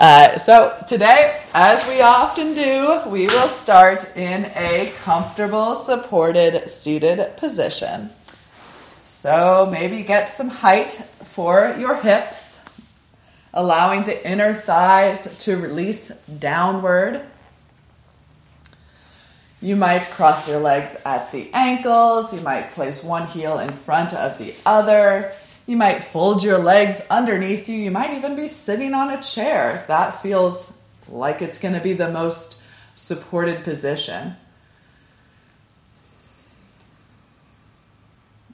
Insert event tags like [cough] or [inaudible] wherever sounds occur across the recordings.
Uh, so today, as we often do, we will start in a comfortable, supported, seated position. So maybe get some height for your hips, allowing the inner thighs to release downward. You might cross your legs at the ankles. You might place one heel in front of the other. You might fold your legs underneath you. You might even be sitting on a chair if that feels like it's going to be the most supported position.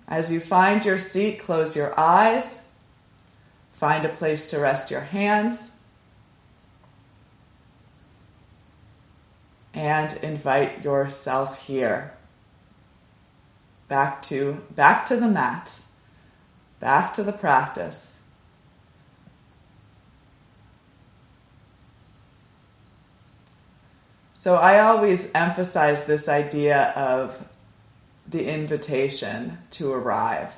As you find your seat, close your eyes. Find a place to rest your hands. And invite yourself here. Back to back to the mat. Back to the practice. So I always emphasize this idea of the invitation to arrive.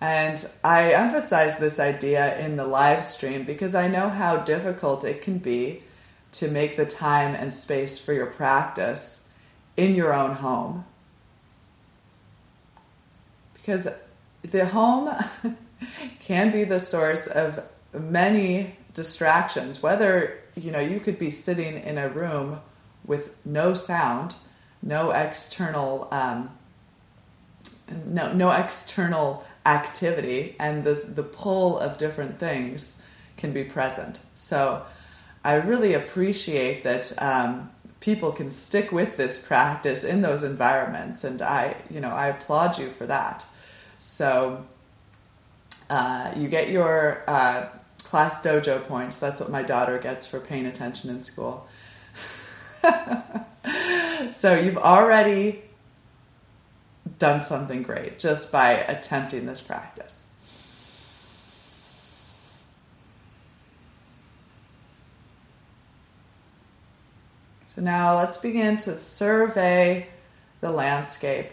And I emphasize this idea in the live stream because I know how difficult it can be to make the time and space for your practice in your own home. Because the home can be the source of many distractions, whether you know you could be sitting in a room with no sound, no external um, no no external activity, and the the pull of different things can be present. So I really appreciate that um, people can stick with this practice in those environments, and I you know I applaud you for that. So uh, you get your uh, ClassDojo points. That's what my daughter gets for paying attention in school. [laughs] so you've already done something great just by attempting this practice. So now let's begin to survey the landscape.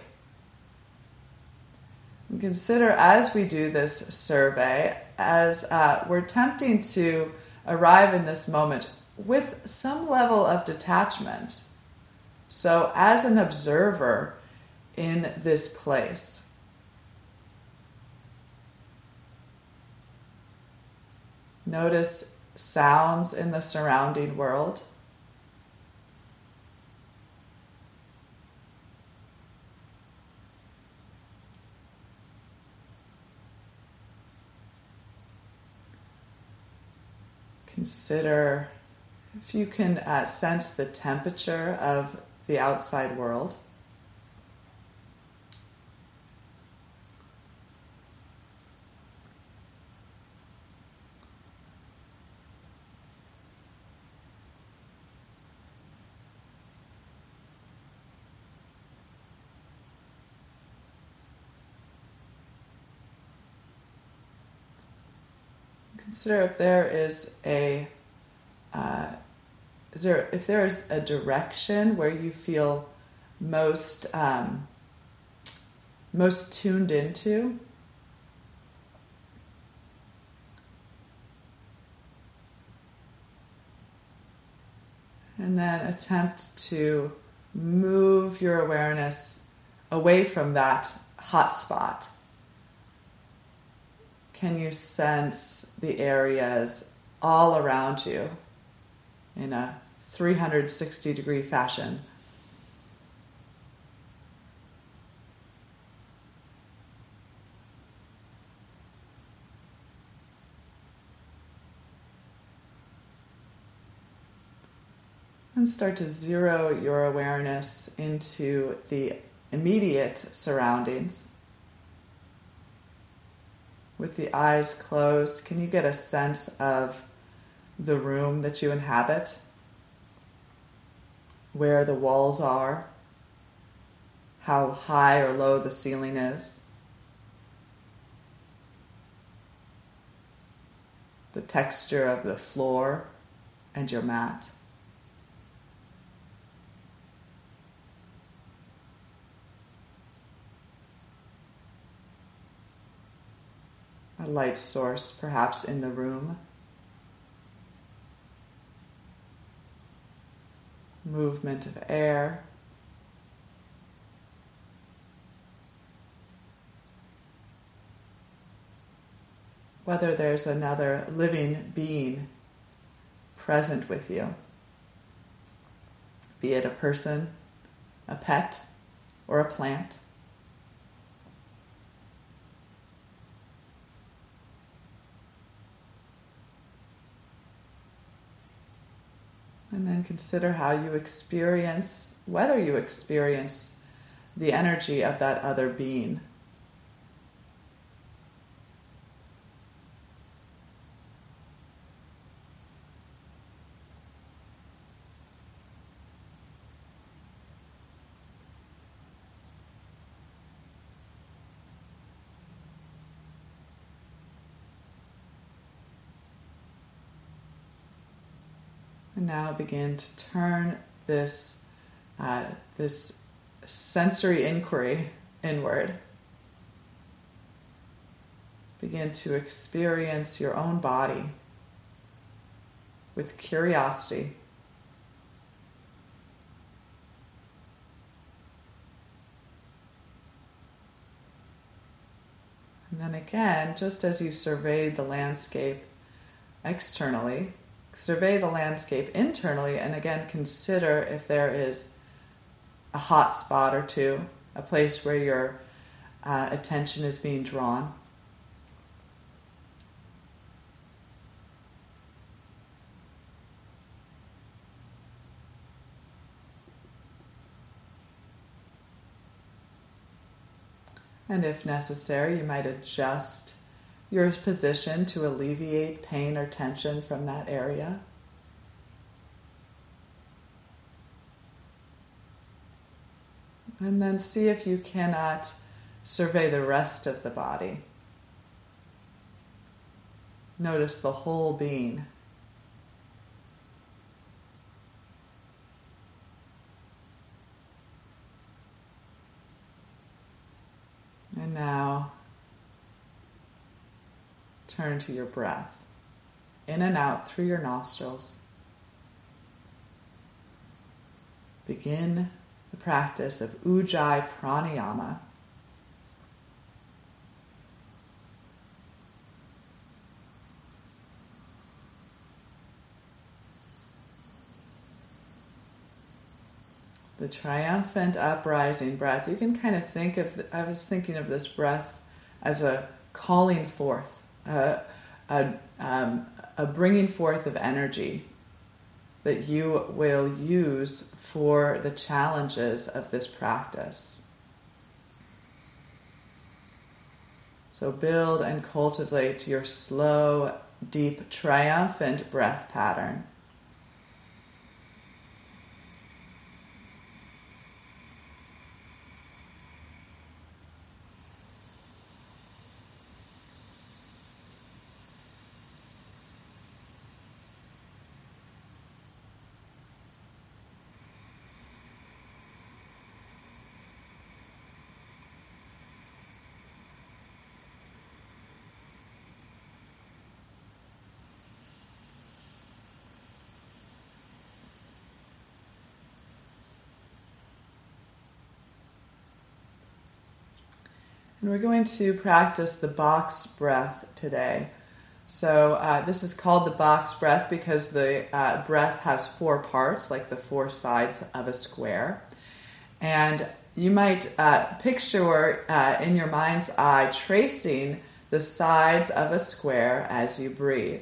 Consider as we do this survey, as uh, we're attempting to arrive in this moment with some level of detachment. So, as an observer, in this place. Notice sounds in the surrounding world. Consider if you can uh, sense the temperature of the outside world. Consider if there is a uh, is there if there is a direction where you feel most um, most tuned into? And then attempt to move your awareness away from that hot spot can you sense the areas all around you in a 360 degree fashion? And start to zero your awareness into the immediate surroundings with the eyes closed, can you get a sense of the room that you inhabit? Where the walls are? How high or low the ceiling is? The texture of the floor and your mat? A light source perhaps in the room. movement of air. Whether there's another living being present with you, be it a person, a pet, or a plant. And consider how you experience, whether you experience the energy of that other being. Now begin to turn this, uh, this sensory inquiry inward. Begin to experience your own body with curiosity. And then again, just as you survey the landscape externally, survey the landscape internally and again consider if there is a hot spot or two, a place where your uh, attention is being drawn. And if necessary, you might adjust your position to alleviate pain or tension from that area. And then see if you cannot survey the rest of the body. Notice the whole being. And now turn to your breath, in and out through your nostrils. Begin the practice of Ujjayi Pranayama. the triumphant uprising breath. You can kind of think of, I was thinking of this breath as a calling forth a, a, um, a bringing forth of energy that you will use for the challenges of this practice. So build and cultivate your slow, deep, triumphant breath pattern. We're going to practice the box breath today. So, uh, this is called the box breath because the uh, breath has four parts, like the four sides of a square. And you might uh, picture uh, in your mind's eye tracing the sides of a square as you breathe.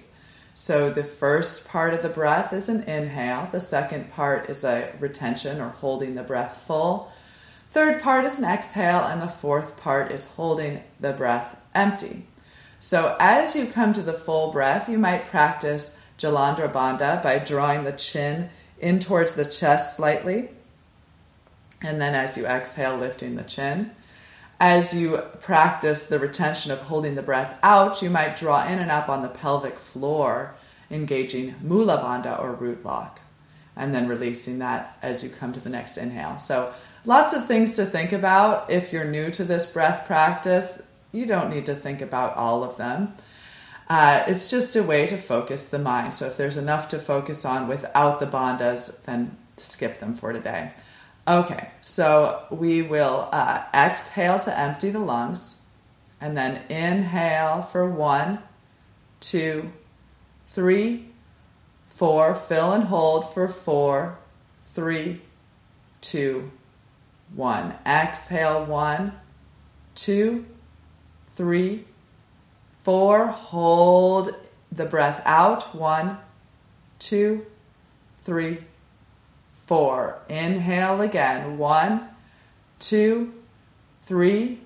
So, the first part of the breath is an inhale, the second part is a retention or holding the breath full. Third part is an exhale, and the fourth part is holding the breath empty. So as you come to the full breath, you might practice Jalandhara Bandha by drawing the chin in towards the chest slightly. And then as you exhale, lifting the chin. As you practice the retention of holding the breath out, you might draw in and up on the pelvic floor, engaging Mula Bandha or root lock, and then releasing that as you come to the next inhale. So Lots of things to think about if you're new to this breath practice. You don't need to think about all of them. Uh, it's just a way to focus the mind. So if there's enough to focus on without the bandhas, then skip them for today. Okay, so we will uh, exhale to empty the lungs, and then inhale for one, two, three, four. Fill and hold for four, three, two, one. Exhale one, two, three, four. Hold the breath out. One, two, three, four. Inhale again. One, two, three,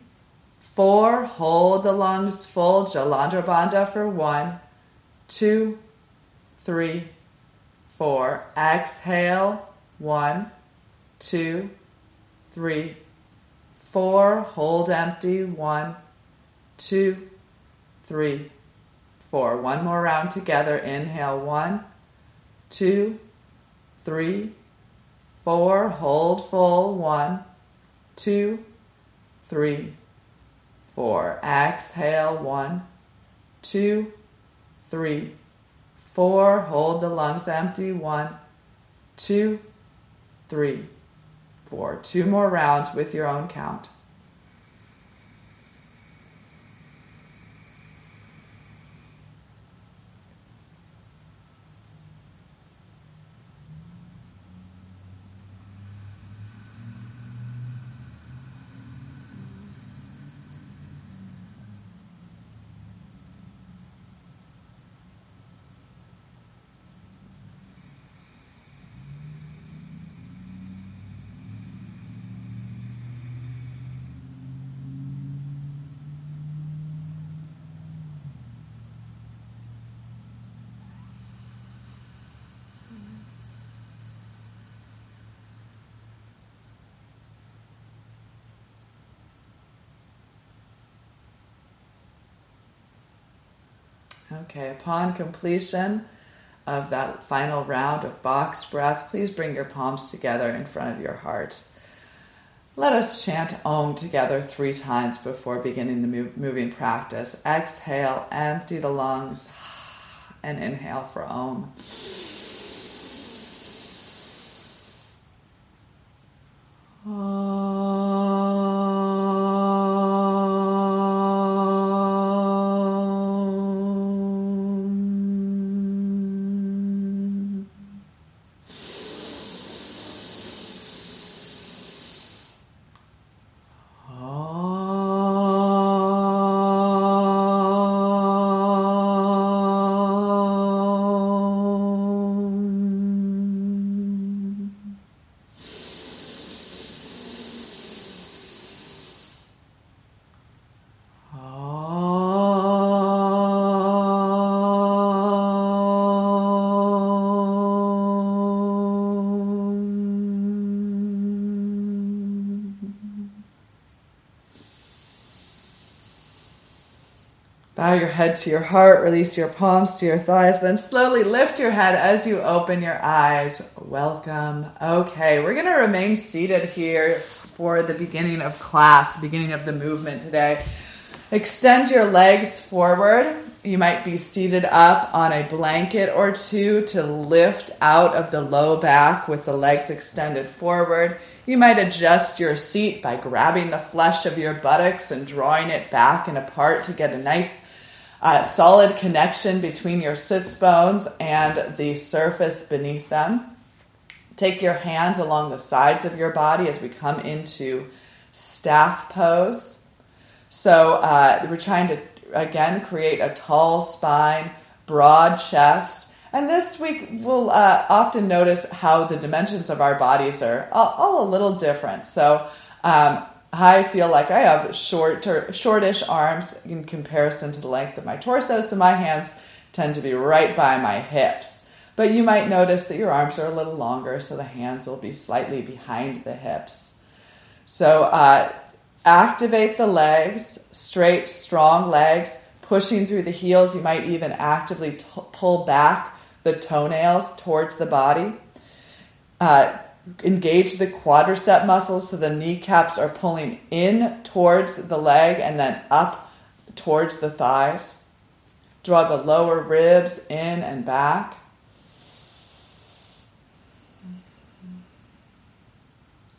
four. Hold the lungs full. Jalandhara Bandha for one, two, three, four. Exhale. One, two, three, four. Hold empty. One, two, three, four. One more round together. Inhale. One, two, three, four. Hold full. One, two, three, four. Exhale. One, two, three, four. Hold the lungs empty. One, two, three, four. Two more rounds with your own count. Okay, upon completion of that final round of box breath, please bring your palms together in front of your heart. Let us chant Om together three times before beginning the moving practice. Exhale, empty the lungs, [sighs] and inhale for Om. Ah. Bow your head to your heart, release your palms to your thighs, then slowly lift your head as you open your eyes. Welcome. Okay, we're going to remain seated here for the beginning of class, beginning of the movement today. Extend your legs forward. You might be seated up on a blanket or two to lift out of the low back with the legs extended forward. You might adjust your seat by grabbing the flesh of your buttocks and drawing it back and apart to get a nice uh, solid connection between your sits bones and the surface beneath them. Take your hands along the sides of your body as we come into staff pose. So uh, we're trying to again create a tall spine, broad chest. And this week we'll uh, often notice how the dimensions of our bodies are all, all a little different. So um, I feel like I have short shortish arms in comparison to the length of my torso, so my hands tend to be right by my hips. But you might notice that your arms are a little longer, so the hands will be slightly behind the hips. So uh, activate the legs, straight, strong legs, pushing through the heels. You might even actively t- pull back the toenails towards the body. Uh, engage the quadricep muscles so the kneecaps are pulling in towards the leg and then up towards the thighs. Draw the lower ribs in and back.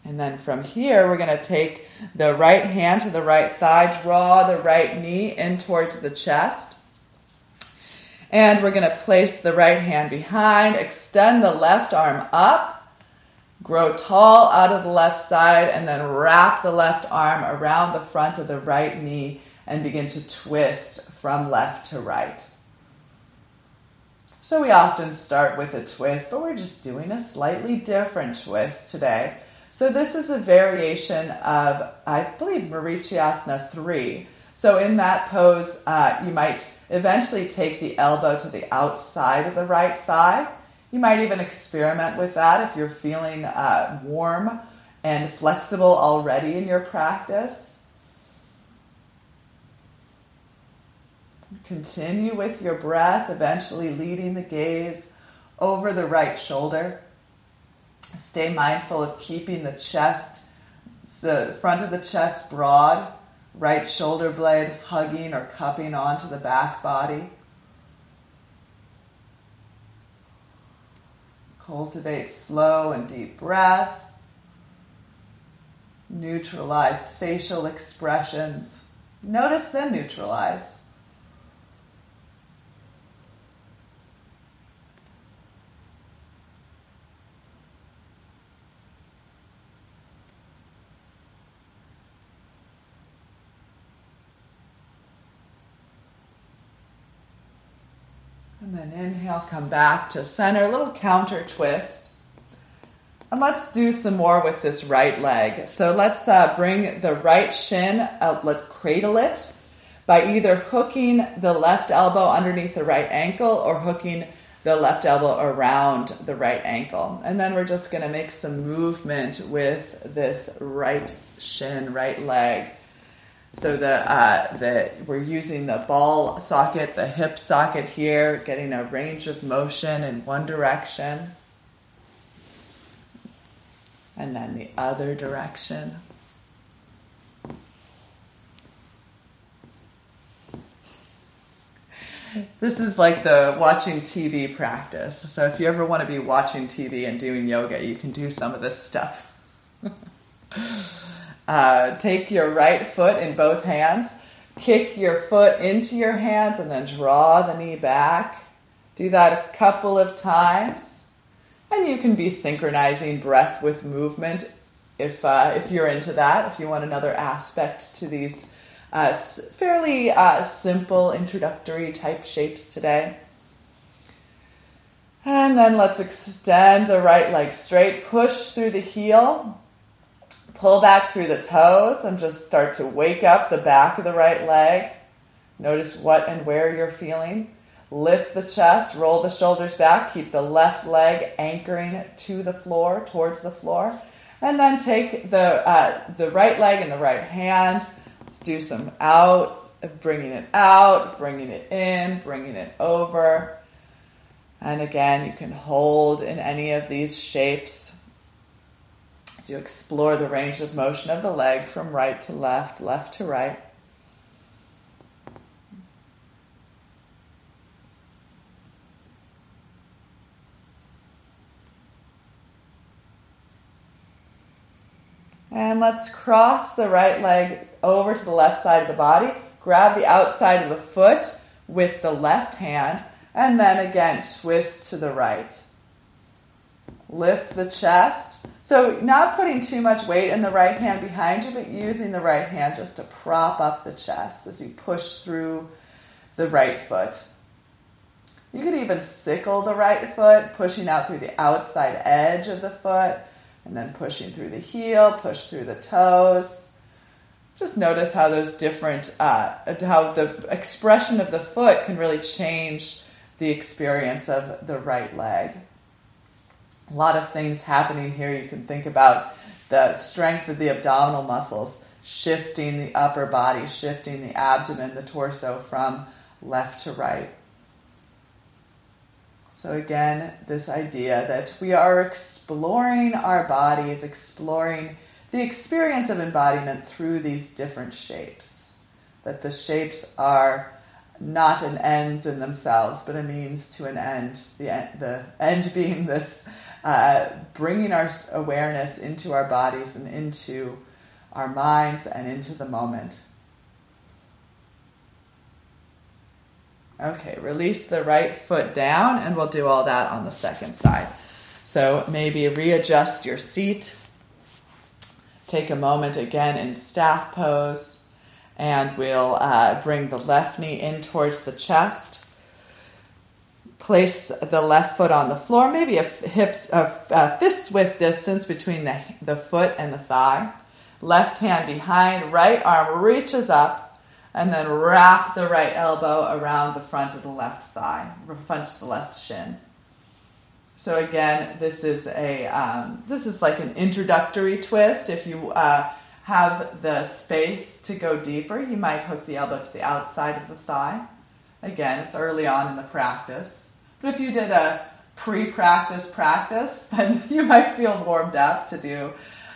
And then from here, we're going to take the right hand to the right thigh, draw the right knee in towards the chest. And we're going to place the right hand behind, extend the left arm up, grow tall out of the left side, and then wrap the left arm around the front of the right knee and begin to twist from left to right. So we often start with a twist, but we're just doing a slightly different twist today. So this is a variation of, I believe, Marichyasana 3. So in that pose, uh, you might eventually take the elbow to the outside of the right thigh. You might even experiment with that if you're feeling uh, warm and flexible already in your practice. Continue with your breath, eventually leading the gaze over the right shoulder. Stay mindful of keeping the chest, the front of the chest broad, right shoulder blade hugging or cupping onto the back body. Cultivate slow and deep breath. Neutralize facial expressions. Notice then neutralize. And inhale, come back to center, a little counter twist. And let's do some more with this right leg. So let's uh, bring the right shin, uh, let's cradle it by either hooking the left elbow underneath the right ankle or hooking the left elbow around the right ankle. And then we're just going to make some movement with this right shin, right leg. So the uh, the we're using the ball socket, the hip socket here, getting a range of motion in one direction, and then the other direction. This is like the watching TV practice. So if you ever want to be watching TV and doing yoga, you can do some of this stuff. [laughs] Uh, take your right foot in both hands, kick your foot into your hands, and then draw the knee back. Do that a couple of times. And you can be synchronizing breath with movement if, uh, if you're into that, if you want another aspect to these uh, fairly uh, simple introductory type shapes today. And then let's extend the right leg straight, push through the heel, Pull back through the toes and just start to wake up the back of the right leg. Notice what and where you're feeling. Lift the chest, roll the shoulders back, keep the left leg anchoring to the floor, towards the floor. And then take the, uh, the right leg and the right hand. Let's do some out, bringing it out, bringing it in, bringing it over. And again, you can hold in any of these shapes as you explore the range of motion of the leg from right to left, left to right. And let's cross the right leg over to the left side of the body. Grab the outside of the foot with the left hand, and then again twist to the right. Lift the chest so, not putting too much weight in the right hand behind you, but using the right hand just to prop up the chest as you push through the right foot. You could even sickle the right foot, pushing out through the outside edge of the foot, and then pushing through the heel, push through the toes. Just notice how those different, uh, how the expression of the foot can really change the experience of the right leg a lot of things happening here. You can think about the strength of the abdominal muscles, shifting the upper body, shifting the abdomen, the torso from left to right. So, again, this idea that we are exploring our bodies, exploring the experience of embodiment through these different shapes. That the shapes are not an ends in themselves, but a means to an end. The, the end [laughs] being this uh, bringing our awareness into our bodies and into our minds and into the moment. Okay, release the right foot down, and we'll do all that on the second side. So maybe readjust your seat. Take a moment again in staff pose, and we'll uh, bring the left knee in towards the chest. Place the left foot on the floor, maybe a hips, a, a fist width distance between the, the foot and the thigh. Left hand behind, right arm reaches up and then wrap the right elbow around the front of the left thigh, front of the left shin. So again, this is a um, this is like an introductory twist. If you uh, have the space to go deeper, you might hook the elbow to the outside of the thigh. Again, it's early on in the practice. But if you did a pre-practice practice, [laughs] then you might feel warmed up to do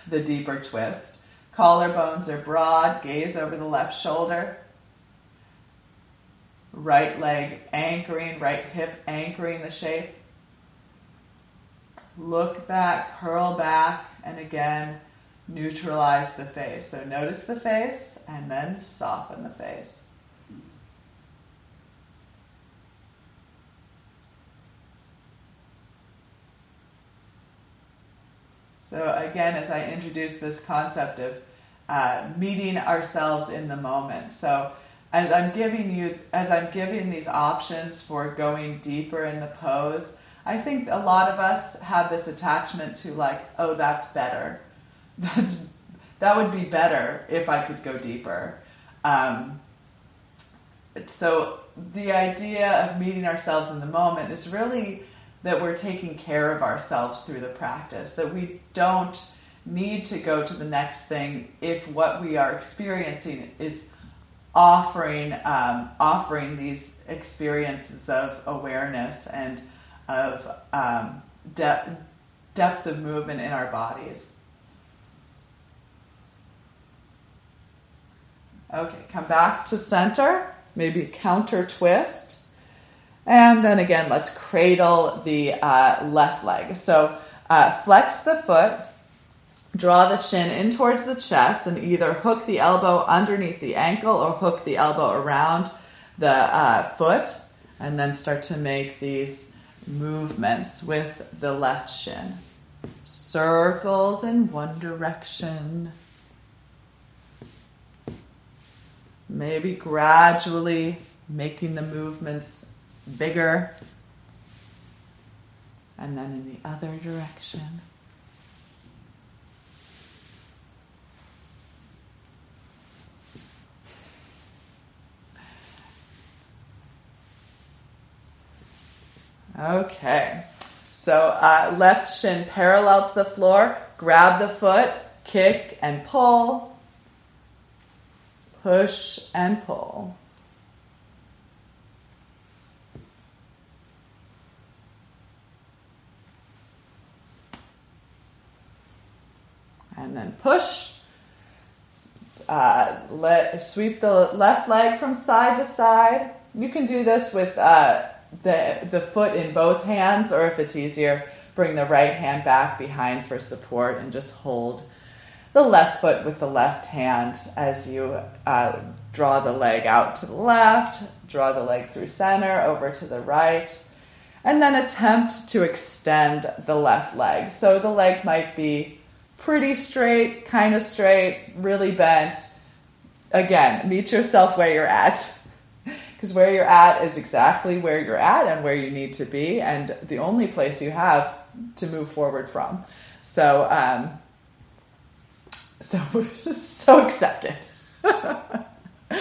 the deeper twist. Collarbones are broad, gaze over the left shoulder right leg anchoring, right hip anchoring the shape. Look back, curl back, and again, neutralize the face. So notice the face and then soften the face. So, again, as I introduce this concept of uh, meeting ourselves in the moment. So, as I'm giving you, as I'm giving these options for going deeper in the pose, I think a lot of us have this attachment to like, oh, that's better. [laughs] That's that would be better if I could go deeper. Um, so the idea of meeting ourselves in the moment is really that we're taking care of ourselves through the practice. That we don't need to go to the next thing if what we are experiencing is offering um, offering these experiences of awareness and of um, de- depth of movement in our bodies. Okay, come back to center, maybe counter twist. And then again, let's cradle the uh, left leg. So uh, flex the foot, Draw the shin in towards the chest and either hook the elbow underneath the ankle or hook the elbow around the uh, foot, and then start to make these movements with the left shin. Circles in one direction. Maybe gradually making the movements bigger, and then in the other direction. Okay. So uh, left shin parallel to the floor. Grab the foot, kick and pull. Push and pull. And then push. Uh, let, sweep the left leg from side to side. You can do this with uh, the the foot in both hands, or if it's easier, bring the right hand back behind for support and just hold the left foot with the left hand as you uh, draw the leg out to the left, draw the leg through center over to the right, and then attempt to extend the left leg. So the leg might be pretty straight, kind of straight, really bent. Again, meet yourself where you're at [laughs] because where you're at is exactly where you're at and where you need to be, and the only place you have to move forward from. So, um, [laughs] so, so accept it. [laughs]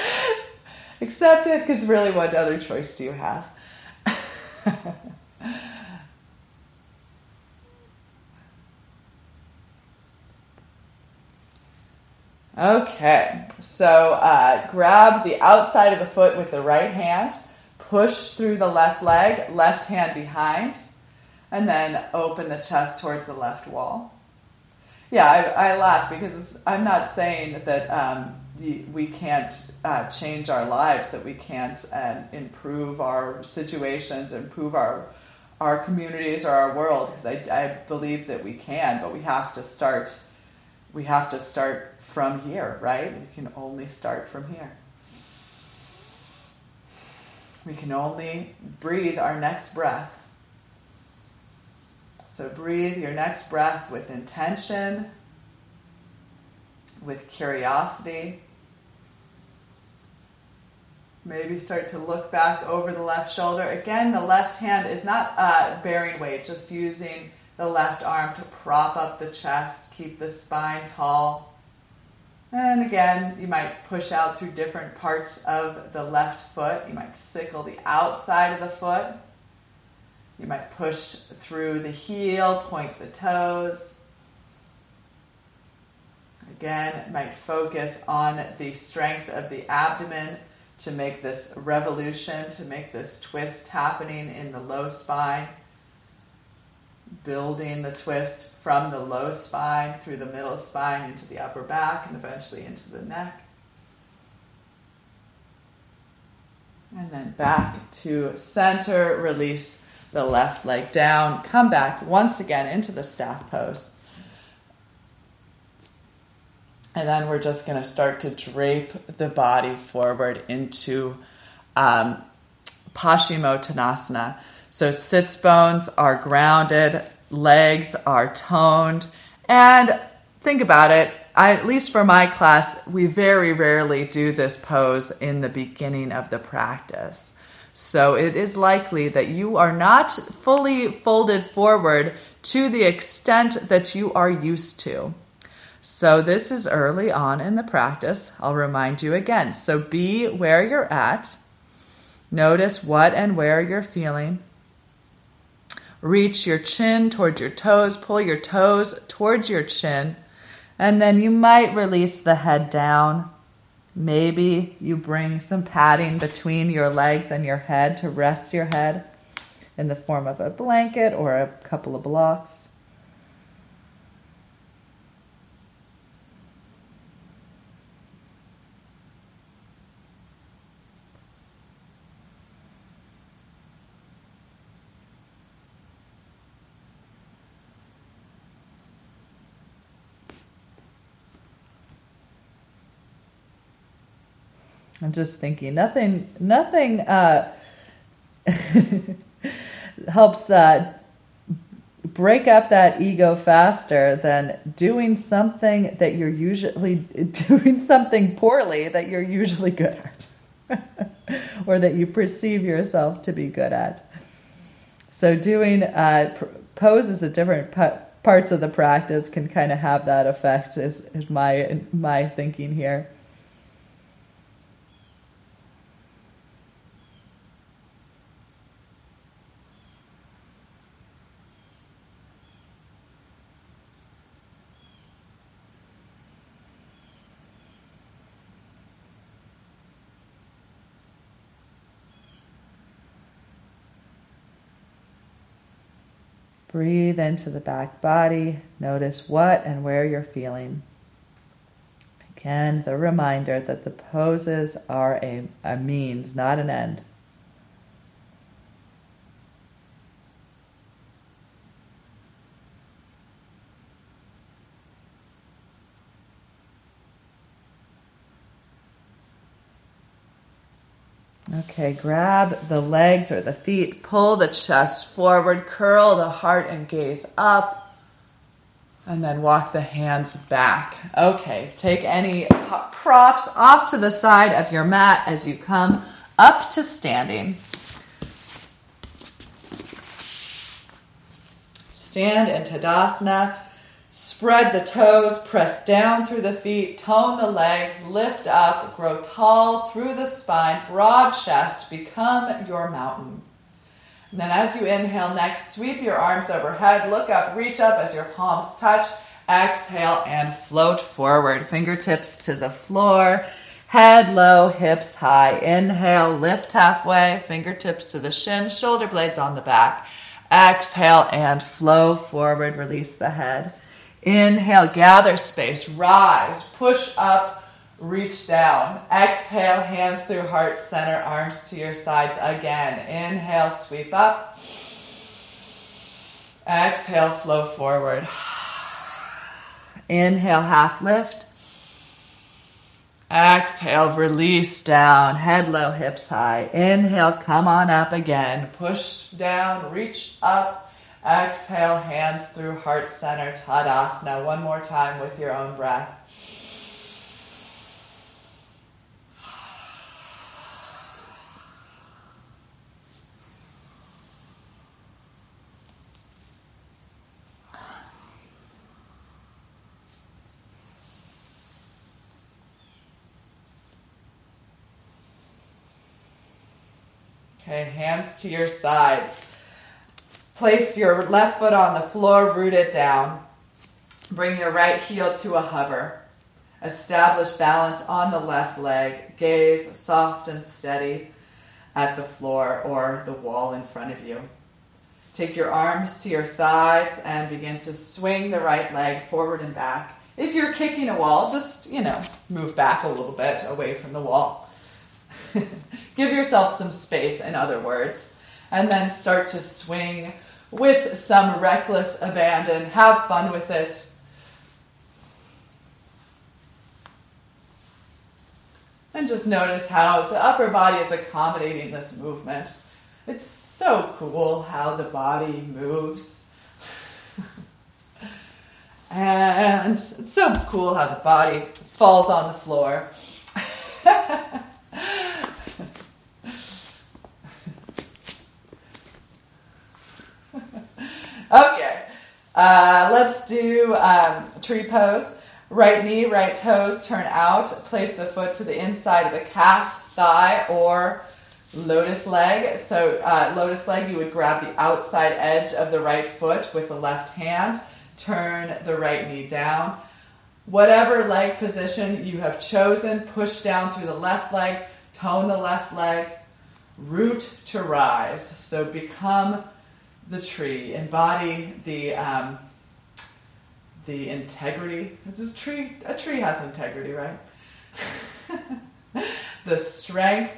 accept it because really, what other choice do you have? Okay, so uh, grab the outside of the foot with the right hand, push through the left leg, left hand behind, and then open the chest towards the left wall. Yeah, I, I laugh because I'm not saying that um, we can't uh, change our lives, that we can't uh, improve our situations, improve our our communities or our world because I, I believe that we can, but we have to start. We have to start from here, right? We can only start from here. We can only breathe our next breath. So breathe your next breath with intention, with curiosity. Maybe start to look back over the left shoulder. Again, the left hand is not uh, bearing weight, just using the left arm to prop up the chest, keep the spine tall. And again, you might push out through different parts of the left foot. You might sickle the outside of the foot. You might push through the heel, point the toes. Again, might focus on the strength of the abdomen to make this revolution, to make this twist happening in the low spine building the twist from the low spine through the middle spine into the upper back and eventually into the neck. And then back to center, release the left leg down, come back once again into the staff pose. And then we're just going to start to drape the body forward into um, Paschimottanasana. So sits bones are grounded, legs are toned, and think about it. I, at least for my class, we very rarely do this pose in the beginning of the practice. So it is likely that you are not fully folded forward to the extent that you are used to. So this is early on in the practice. I'll remind you again. So be where you're at. Notice what and where you're feeling. Reach your chin towards your toes, pull your toes towards your chin, and then you might release the head down. Maybe you bring some padding between your legs and your head to rest your head in the form of a blanket or a couple of blocks. Just thinking nothing nothing uh, [laughs] helps uh, break up that ego faster than doing something that you're usually [laughs] doing something poorly that you're usually good at [laughs] or that you perceive yourself to be good at. So doing uh, poses at different parts of the practice can kind of have that effect is, is my my thinking here. Breathe into the back body. Notice what and where you're feeling. Again, the reminder that the poses are a, a means, not an end. Okay, grab the legs or the feet, pull the chest forward, curl the heart and gaze up, and then walk the hands back. Okay, take any props off to the side of your mat as you come up to standing. Stand in Tadasana. Spread the toes, press down through the feet, tone the legs, lift up, grow tall through the spine, broad chest, become your mountain. And then as you inhale next, sweep your arms overhead, look up, reach up as your palms touch. Exhale and float forward, fingertips to the floor, head low, hips high. Inhale, lift halfway, fingertips to the shin, shoulder blades on the back. Exhale and flow forward, release the head. Inhale, gather space, rise, push up, reach down. Exhale, hands through heart center, arms to your sides again. Inhale, sweep up. Exhale, flow forward. Inhale, half lift. Exhale, release down, head low, hips high. Inhale, come on up again. Push down, reach up. Exhale, hands through heart center, Tadasana. One more time with your own breath. Okay, hands to your sides. Place your left foot on the floor, root it down. Bring your right heel to a hover. Establish balance on the left leg. Gaze soft and steady at the floor or the wall in front of you. Take your arms to your sides and begin to swing the right leg forward and back. If you're kicking a wall, just, you know, move back a little bit away from the wall. [laughs] Give yourself some space, in other words, and then start to swing with some reckless abandon. Have fun with it. And just notice how the upper body is accommodating this movement. It's so cool how the body moves. [laughs] and it's so cool how the body falls on the floor. [laughs] Okay, uh, let's do um, tree pose. Right knee, right toes turn out. Place the foot to the inside of the calf, thigh, or lotus leg. So, uh, lotus leg, you would grab the outside edge of the right foot with the left hand. Turn the right knee down. Whatever leg position you have chosen, push down through the left leg, tone the left leg, root to rise. So, become the tree, embody the um, the integrity. This a tree. A tree has integrity, right? [laughs] the strength,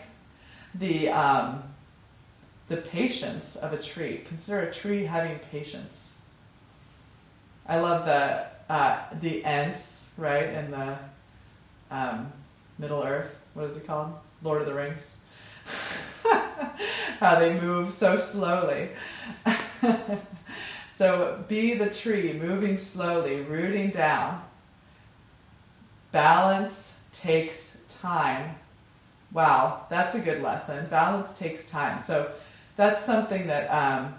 the um, the patience of a tree. Consider a tree having patience. I love the uh, the Ents, right, in the um, Middle Earth. What is it called? Lord of the Rings. [laughs] [laughs] How they move so slowly. [laughs] so be the tree, moving slowly, rooting down. Balance takes time. Wow, that's a good lesson. Balance takes time. So that's something that um,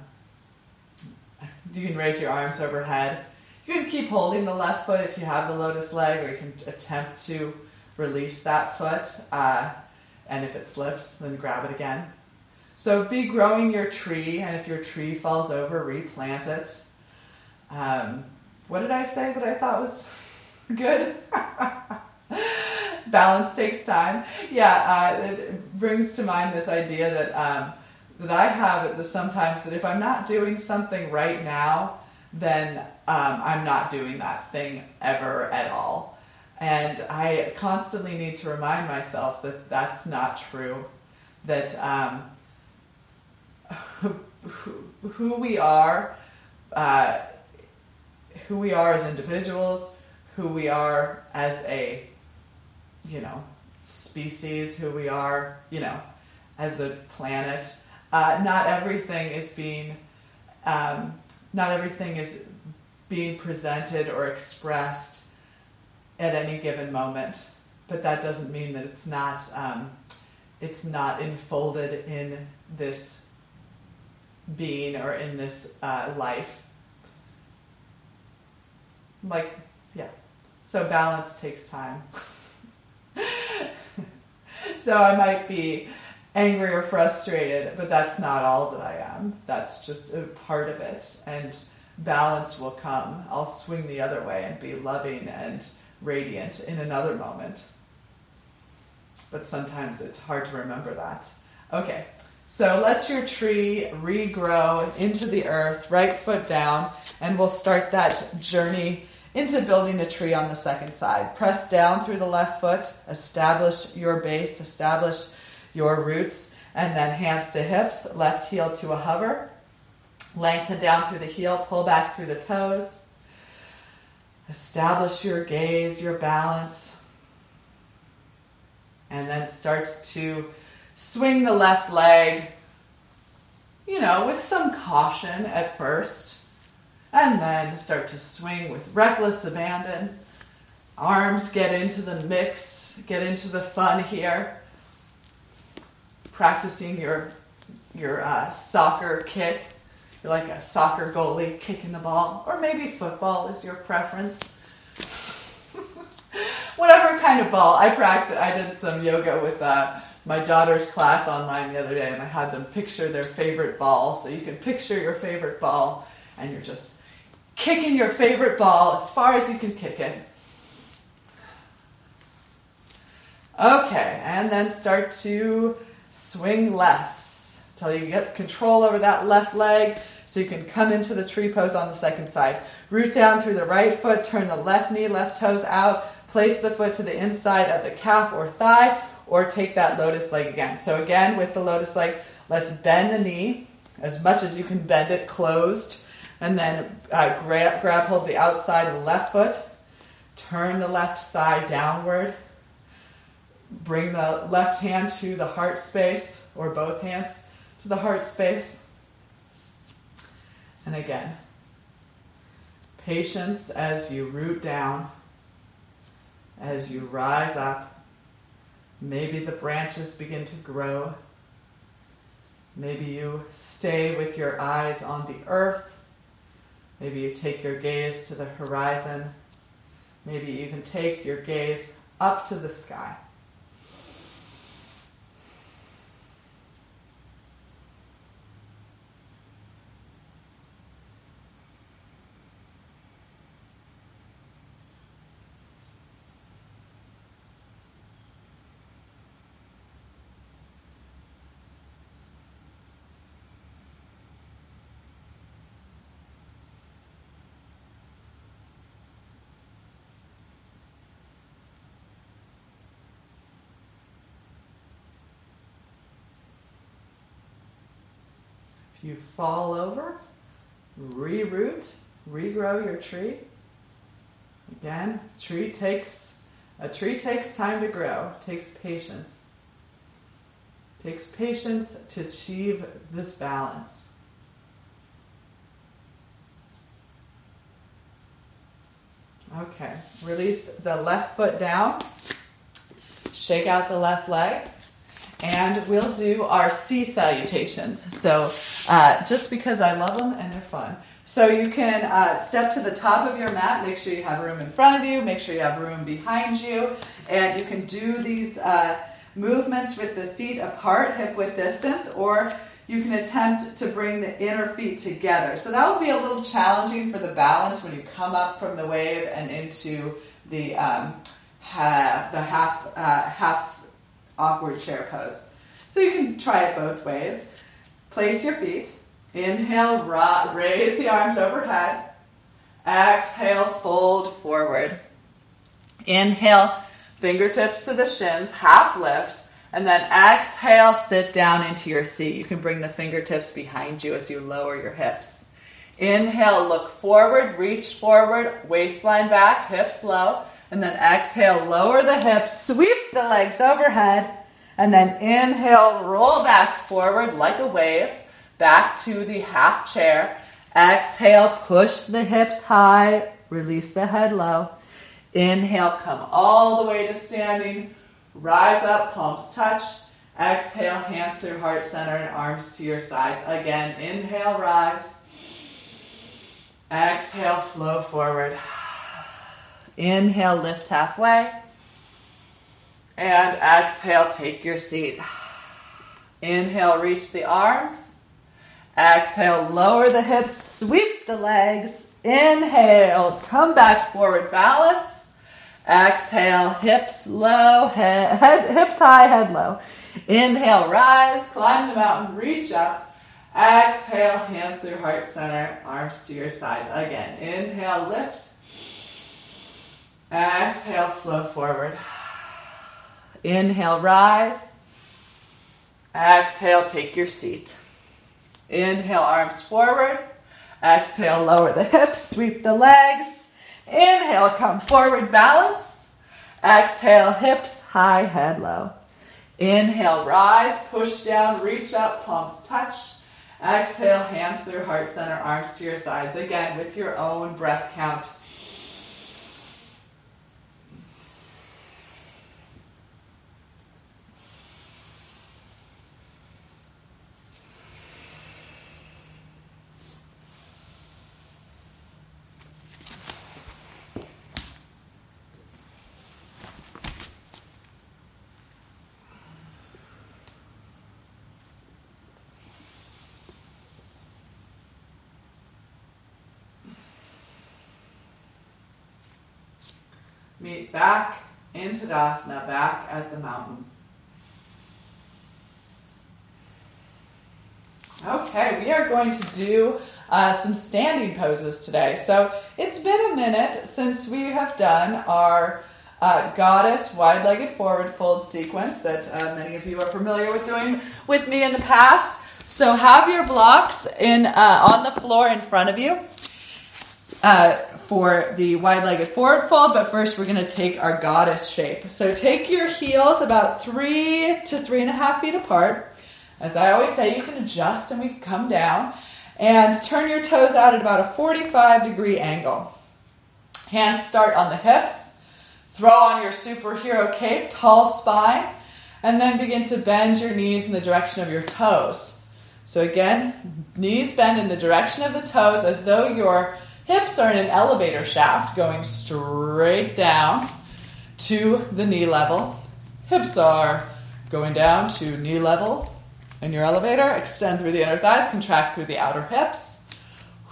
you can raise your arms overhead. You can keep holding the left foot if you have the lotus leg, or you can attempt to release that foot. Uh, and if it slips, then grab it again. So be growing your tree, and if your tree falls over, replant it. Um, what did I say that I thought was [laughs] good? [laughs] Balance takes time. Yeah, uh, it brings to mind this idea that um, that I have that sometimes that if I'm not doing something right now, then um, I'm not doing that thing ever at all. And I constantly need to remind myself that that's not true. That um, who, we are, uh, who we are as individuals, who we are as a, you know, species, who we are, you know, as a planet. Uh, not everything is being, um, not everything is being presented or expressed at any given moment. But that doesn't mean that it's not, um, it's not enfolded in this being or in this uh, life. Like, yeah. So balance takes time. [laughs] so I might be angry or frustrated, but that's not all that I am. That's just a part of it. And balance will come. I'll swing the other way and be loving and radiant in another moment. But sometimes it's hard to remember that. Okay, so let your tree regrow into the earth, right foot down, and we'll start that journey into building a tree on the second side. Press down through the left foot, establish your base, establish your roots, and then hands to hips, left heel to a hover. Lengthen down through the heel, pull back through the toes. Establish your gaze, your balance. And then start to swing the left leg, you know, with some caution at first. And then start to swing with reckless abandon. Arms get into the mix, get into the fun here. Practicing your your uh, soccer kick you're like a soccer goalie kicking the ball, or maybe football is your preference. [laughs] Whatever kind of ball. I practiced. I did some yoga with uh, my daughter's class online the other day, and I had them picture their favorite ball. So you can picture your favorite ball, and you're just kicking your favorite ball as far as you can kick it. Okay, and then start to swing less until you get control over that left leg so you can come into the tree pose on the second side. Root down through the right foot, turn the left knee, left toes out, place the foot to the inside of the calf or thigh, or take that lotus leg again. So, again, with the lotus leg, let's bend the knee as much as you can bend it closed, and then uh, grab, grab hold the outside of the left foot, turn the left thigh downward, bring the left hand to the heart space, or both hands to the heart space. And again, patience as you root down, as you rise up. Maybe the branches begin to grow. Maybe you stay with your eyes on the earth. Maybe you take your gaze to the horizon. Maybe you even take your gaze up to the sky. You fall over, reroot, regrow your tree. Again, tree takes a tree takes time to grow, takes patience. Takes patience to achieve this balance. Okay, release the left foot down. Shake out the left leg and we'll do our C salutations. So, uh, just because I love them and they're fun. So, you can uh, step to the top of your mat, make sure you have room in front of you, make sure you have room behind you, and you can do these uh, movements with the feet apart, hip width distance, or you can attempt to bring the inner feet together. So, that will be a little challenging for the balance when you come up from the wave and into the, um, ha- the half, uh, half awkward chair pose. So you can try it both ways. Place your feet. Inhale, ra- raise the arms overhead. Exhale, fold forward. Inhale, fingertips to the shins, half lift. And then exhale, sit down into your seat. You can bring the fingertips behind you as you lower your hips. Inhale, look forward, reach forward, waistline back, hips low. And then exhale, lower the hips, sweep the legs overhead. And then inhale, roll back forward like a wave, back to the half chair. Exhale, push the hips high, release the head low. Inhale, come all the way to standing. Rise up, palms touch. Exhale, hands through heart center and arms to your sides. Again, inhale, rise. Exhale, flow forward. Inhale, lift halfway. And exhale, take your seat. Inhale, reach the arms. Exhale, lower the hips, sweep the legs. Inhale, come back forward, balance. Exhale, hips low, head, head, hips high, head low. Inhale, rise, climb the mountain, reach up. Exhale, hands through heart center, arms to your sides. Again, inhale, lift. Exhale, flow forward. Inhale, rise. Exhale, take your seat. Inhale, arms forward. Exhale, lower the hips, sweep the legs. Inhale, come forward, balance. Exhale, hips high, head low. Inhale, rise, push down, reach up, palms touch. Exhale, hands through heart center, arms to your sides. Again, with your own breath count. Back in Tadasana, back at the mountain. Okay, we are going to do uh, some standing poses today. So it's been a minute since we have done our uh, goddess wide legged forward fold sequence that uh, many of you are familiar with doing with me in the past. So have your blocks in uh, on the floor in front of you. Uh, for the wide-legged forward fold, but first we're going to take our goddess shape. So take your heels about three to three and a half feet apart. As I always say, you can adjust and we come down and turn your toes out at about a 45 degree angle. Hands start on the hips. Throw on your superhero cape, tall spine, and then begin to bend your knees in the direction of your toes. So again, knees bend in the direction of the toes as though you're Hips are in an elevator shaft going straight down to the knee level. Hips are going down to knee level in your elevator. Extend through the inner thighs, contract through the outer hips.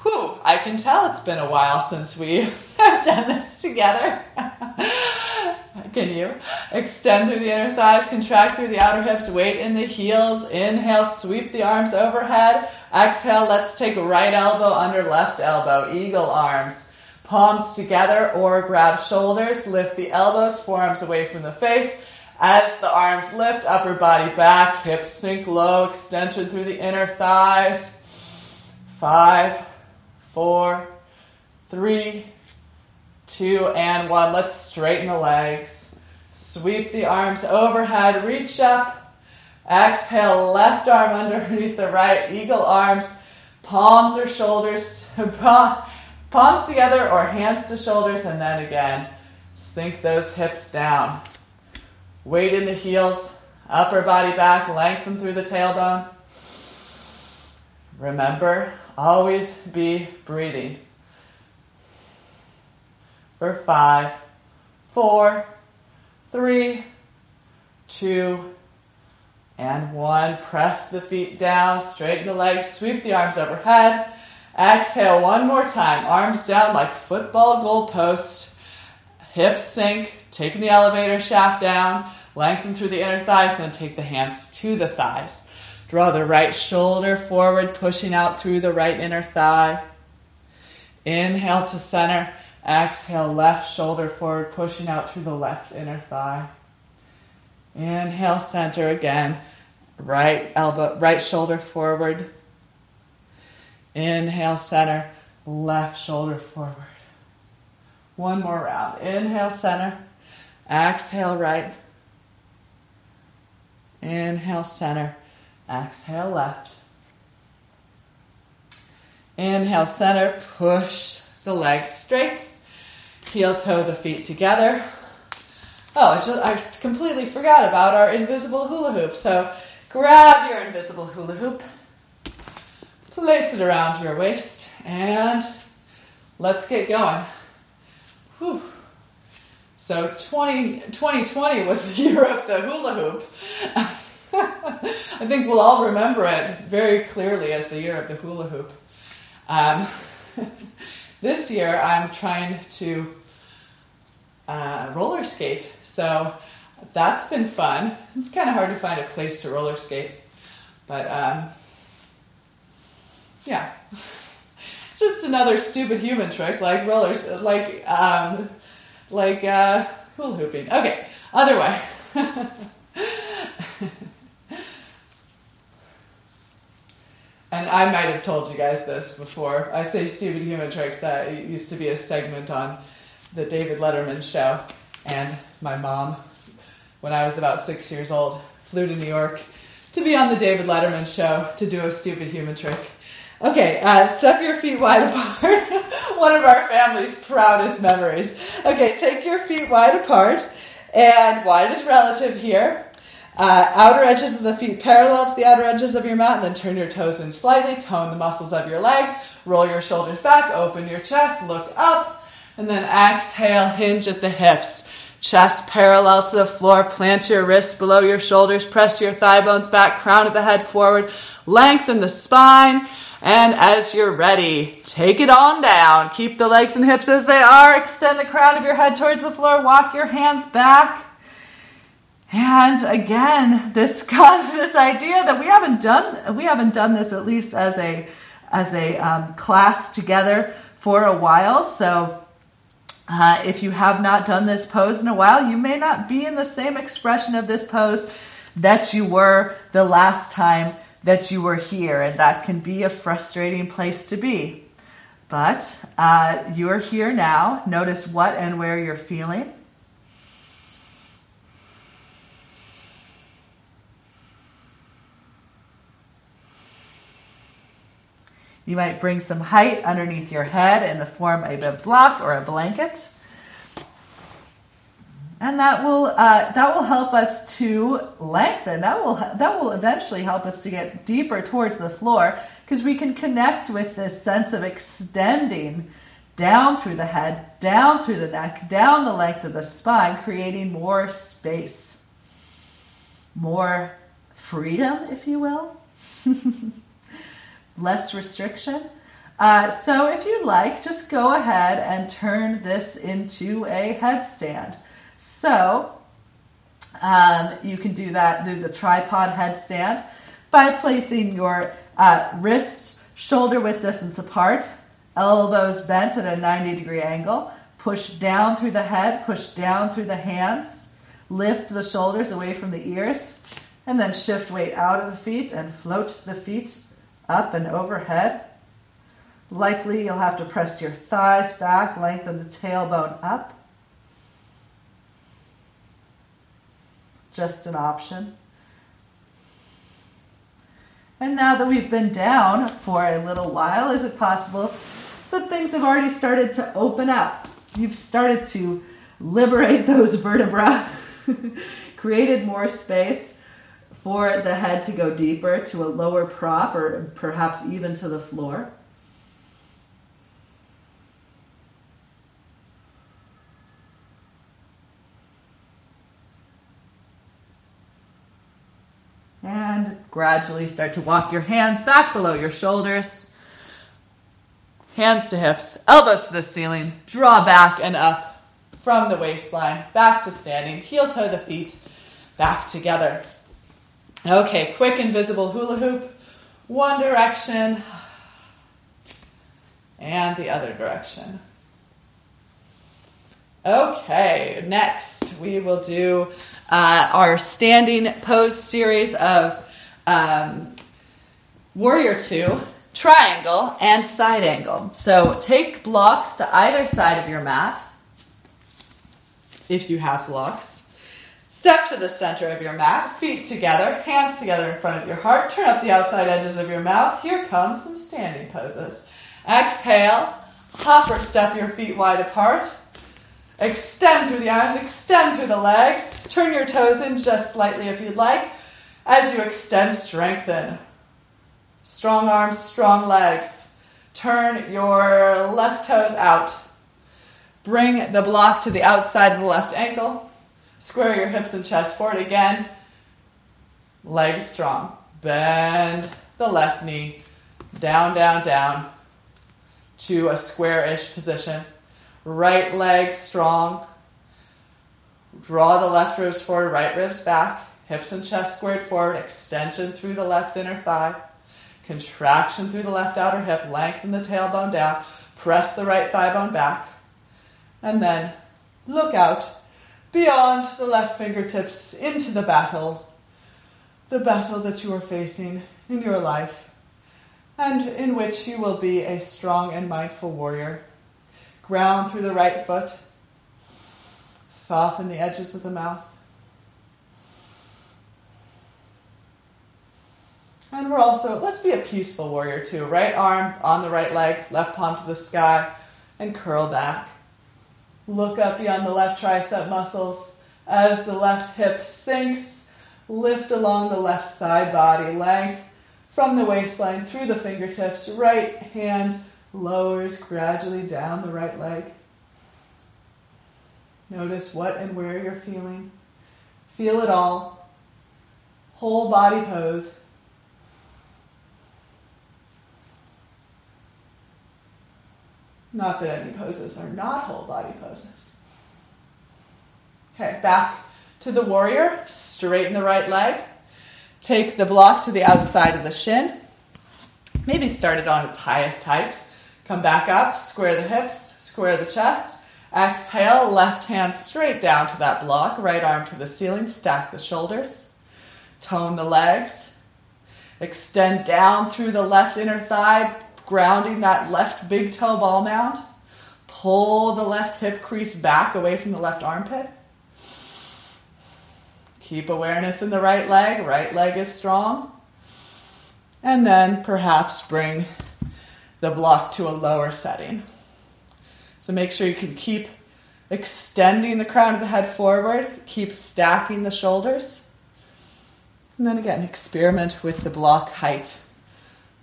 Whew, I can tell it's been a while since we [laughs] have done this together. [laughs] can you? Extend through the inner thighs, contract through the outer hips, weight in the heels. Inhale, sweep the arms overhead. Exhale, let's take right elbow under left elbow, eagle arms. Palms together or grab shoulders, lift the elbows, forearms away from the face. As the arms lift, upper body back, hips sink low, extension through the inner thighs. Five, four, three, two, and one. Let's straighten the legs. Sweep the arms overhead, reach up. Exhale, left arm underneath the right, eagle arms, palms or shoulders, [laughs] palms together or hands to shoulders, and then again, sink those hips down. Weight in the heels, upper body back, lengthen through the tailbone. Remember, always be breathing. For five, four, three, two, and one. Press the feet down, straighten the legs, sweep the arms overhead. Exhale one more time. Arms down like football goalpost. Hips sink, taking the elevator shaft down, lengthen through the inner thighs, and then take the hands to the thighs. Draw the right shoulder forward, pushing out through the right inner thigh. Inhale to center. Exhale, left shoulder forward, pushing out through the left inner thigh. Inhale, center again. Right elbow, right shoulder forward. Inhale, center. Left shoulder forward. One more round. Inhale, center. Exhale, right. Inhale, center. Exhale, left. Inhale, center. Push the legs straight. Heel toe the feet together. Oh, I, just, I completely forgot about our invisible hula hoop. So grab your invisible hula hoop, place it around your waist, and let's get going. Whew. So 20, 2020 was the year of the hula hoop. [laughs] [laughs] I think we'll all remember it very clearly as the year of the hula hoop. Um, [laughs] this year, I'm trying to uh, roller skate. So that's been fun. It's kind of hard to find a place to roller skate, but um, yeah, it's [laughs] just another stupid human trick like rollers, like um, like uh, hula hooping. Okay, other way. And I might have told you guys this before. I say stupid human tricks. It used to be a segment on the David Letterman show, and my mom, when I was about six years old, flew to New York to be on the David Letterman show to do a stupid human trick. Okay, uh, step your feet wide apart. [laughs] One of our family's proudest memories. Okay, take your feet wide apart, and wide is relative here. Uh, outer edges of the feet parallel to the outer edges of your mat, and then turn your toes in slightly, tone the muscles of your legs, roll your shoulders back, open your chest, look up, and then exhale, hinge at the hips. Chest parallel to the floor, plant your wrists below your shoulders, press your thigh bones back, crown of the head forward, lengthen the spine, and as you're ready, take it on down. Keep the legs and hips as they are, extend the crown of your head towards the floor, walk your hands back. And again, [laughs] this causes this idea that we haven't done we haven't done this at least as a as a um, class together for a while. So uh, if you have not done this pose in a while, you may not be in the same expression of this pose that you were the last time that you were here, and that can be a frustrating place to be. But uh, you're here now. Notice what and where you're feeling. You might bring some height underneath your head in the form of a block or a blanket. And that will uh, that will help us to lengthen. That will that will eventually help us to get deeper towards the floor because we can connect with this sense of extending down through the head, down through the neck, down the length of the spine, creating more space, more freedom, if you will. [laughs] less restriction. Uh, so if you'd like, just go ahead and turn this into a headstand. So um, you can do that, do the tripod headstand by placing your uh, wrist shoulder width distance apart, elbows bent at a 90 degree angle, push down through the head, push down through the hands, lift the shoulders away from the ears, and then shift weight out of the feet and float the feet up and overhead. Likely you'll have to press your thighs back, lengthen the tailbone up. Just an option. And now that we've been down for a little while, is it possible that things have already started to open up? You've started to liberate those vertebrae, [laughs] created more space for the head to go deeper to a lower prop or perhaps even to the floor. And gradually start to walk your hands back below your shoulders. Hands to hips, elbows to the ceiling, draw back and up from the waistline, back to standing, heel toe the feet, back together. Okay, quick invisible hula hoop. One direction and the other direction. Okay, next we will do uh, our standing pose series of um, Warrior Two, Triangle, and Side Angle. So take blocks to either side of your mat if you have blocks. Step to the center of your mat, feet together, hands together in front of your heart. Turn up the outside edges of your mouth. Here comes some standing poses. Exhale, hop or step your feet wide apart. Extend through the arms, extend through the legs. Turn your toes in just slightly if you'd like. As you extend, strengthen. Strong arms, strong legs. Turn your left toes out. Bring the block to the outside of the left ankle. Square your hips and chest forward again. Legs strong. Bend the left knee down, down, down to a square-ish position. Right leg strong. Draw the left ribs forward, right ribs back. Hips and chest squared forward. Extension through the left inner thigh. Contraction through the left outer hip. Lengthen the tailbone down. Press the right thigh bone back. And then look out beyond the left fingertips into the battle, the battle that you are facing in your life. and in which you will be a strong and mindful warrior. Ground through the right foot, soften the edges of the mouth. And we're also, let's be a peaceful warrior too. Right arm on the right leg, left palm to the sky, and curl back. Look up beyond the left tricep muscles as the left hip sinks. Lift along the left side body length from the waistline through the fingertips. Right hand lowers gradually down the right leg. Notice what and where you're feeling. Feel it all. Whole body pose. Not that any poses are not whole body poses. Okay, back to the warrior. Straighten the right leg. Take the block to the outside of the shin. Maybe start it on its highest height. Come back up, square the hips, square the chest. Exhale, left hand straight down to that block, right arm to the ceiling, stack the shoulders. Tone the legs. Extend down through the left inner thigh, grounding that left big toe ball mound. Pull the left hip crease back away from the left armpit. Keep awareness in the right leg. Right leg is strong. And then perhaps bring the block to a lower setting. So make sure you can keep extending the crown of the head forward, keep stacking the shoulders. And then again, experiment with the block height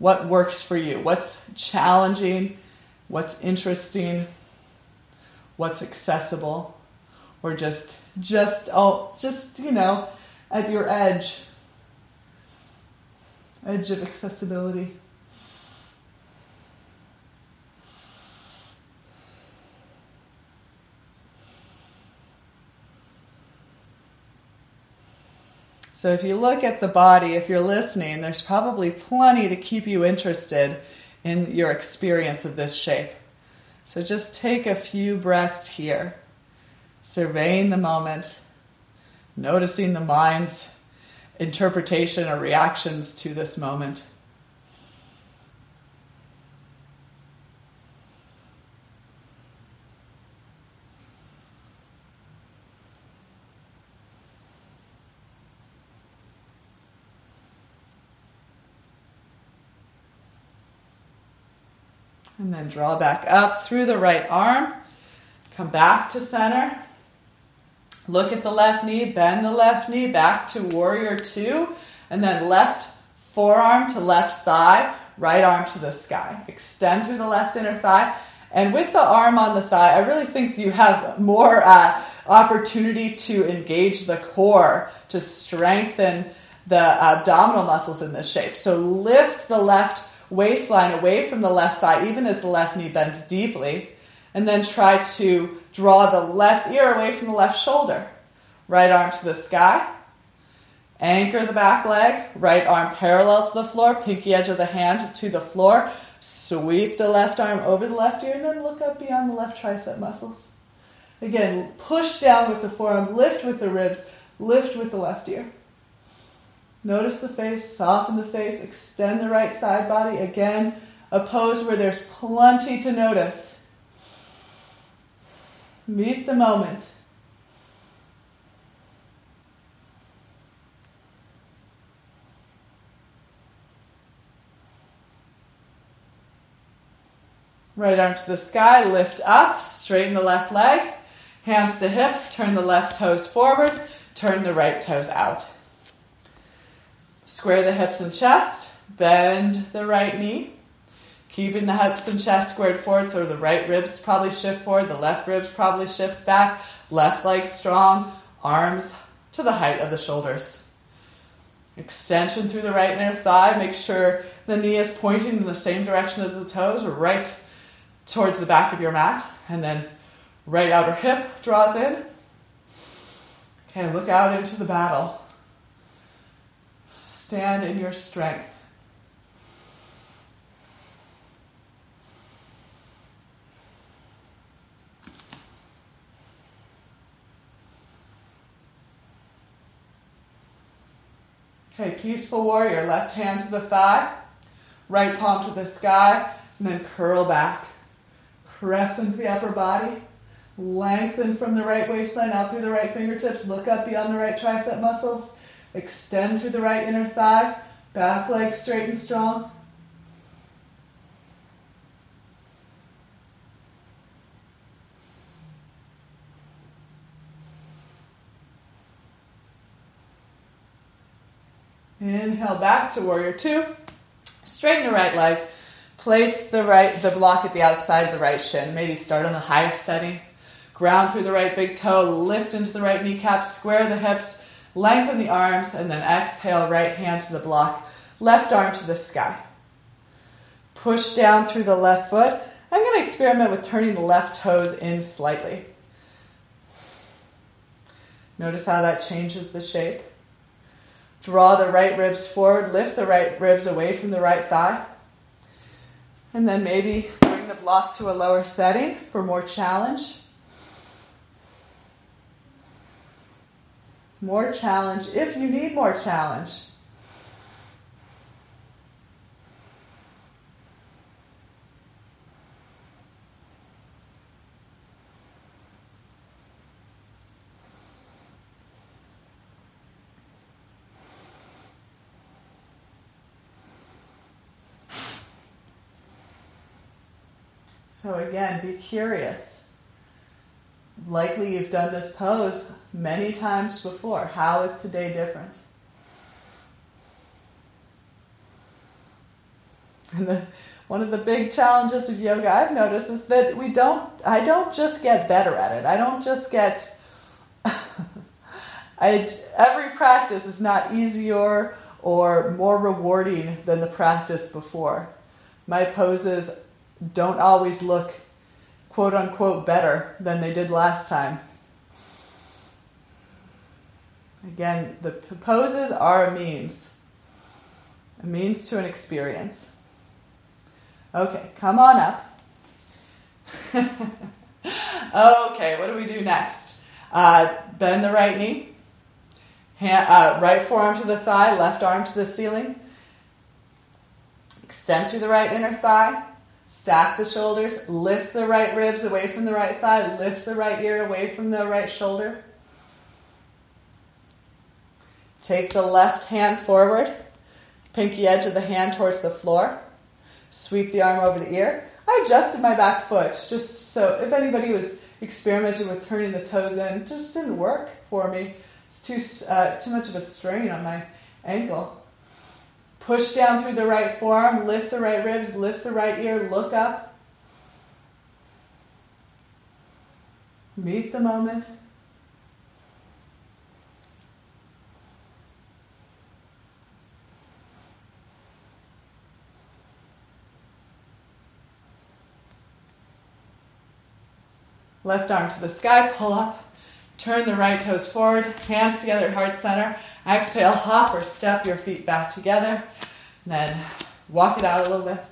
what works for you, what's challenging, what's interesting, what's accessible, or just just oh just you know at your edge edge of accessibility. So if you look at the body, if you're listening, there's probably plenty to keep you interested in your experience of this shape. So just take a few breaths here, surveying the moment, noticing the mind's interpretation or reactions to this moment. Then draw back up through the right arm. Come back to center. Look at the left knee, bend the left knee back to warrior two, and then left forearm to left thigh, right arm to the sky. Extend through the left inner thigh. And with the arm on the thigh, I really think you have more uh, opportunity to engage the core, to strengthen the abdominal muscles in this shape. So lift the left waistline away from the left thigh, even as the left knee bends deeply. And then try to draw the left ear away from the left shoulder. Right arm to the sky. Anchor the back leg. Right arm parallel to the floor. Pinky edge of the hand to the floor. Sweep the left arm over the left ear and then look up beyond the left tricep muscles. Again, push down with the forearm, lift with the ribs, lift with the left ear. Notice the face, soften the face, extend the right side body. Again, a pose where there's plenty to notice. Meet the moment. Right arm to the sky, lift up, straighten the left leg, hands to hips, turn the left toes forward, turn the right toes out. Square the hips and chest, bend the right knee. Keeping the hips and chest squared forward, so the right ribs probably shift forward, the left ribs probably shift back, left leg strong, arms to the height of the shoulders. Extension through the right inner thigh. Make sure the knee is pointing in the same direction as the toes, right towards the back of your mat. And then right outer hip draws in. Okay, look out into the battle. Stand in your strength. Okay, peaceful warrior, left hand to the thigh, right palm to the sky, and then curl back. Crescent the upper body. Lengthen from the right waistline out through the right fingertips. Look up beyond the right tricep muscles. Extend through the right inner thigh. Back leg straight and strong. Inhale back to warrior two. Straighten the right leg. Place the right the block at the outside of the right shin. Maybe start on the high setting. Ground through the right big toe. Lift into the right kneecap. Square the hips. Lengthen the arms, and then exhale. Right hand to the block. Left arm to the sky. Push down through the left foot. I'm going to experiment with turning the left toes in slightly. Notice how that changes the shape. Draw the right ribs forward, lift the right ribs away from the right thigh. And then maybe bring the block to a lower setting for more challenge. More challenge if you need more challenge. So, again, be curious. Likely you've done this pose many times before. How is today different? And the, one of the big challenges of yoga I've noticed is that we don't, I don't just get better at it. I don't just get, [laughs] I, every practice is not easier or more rewarding than the practice before. My poses don't always look quote unquote better than they did last time. Again, the poses are a means, a means to an experience. Okay, come on up. [laughs] okay, what do we do next? Uh, bend the right knee, hand, uh, right forearm to the thigh, left arm to the ceiling. Extend through the right inner thigh. Stack the shoulders, lift the right ribs away from the right thigh, lift the right ear away from the right shoulder. Take the left hand forward, pinky edge of the hand towards the floor. Sweep the arm over the ear. I adjusted my back foot just so if anybody was experimenting with turning the toes in, it just didn't work for me. It's too uh, too much of a strain on my ankle. Push down through the right forearm, lift the right ribs, lift the right ear, look up. Meet the moment. Left arm to the sky, pull up. Turn the right toes forward, hands together heart center. Exhale, hop or step your feet back together. Then walk it out a little bit.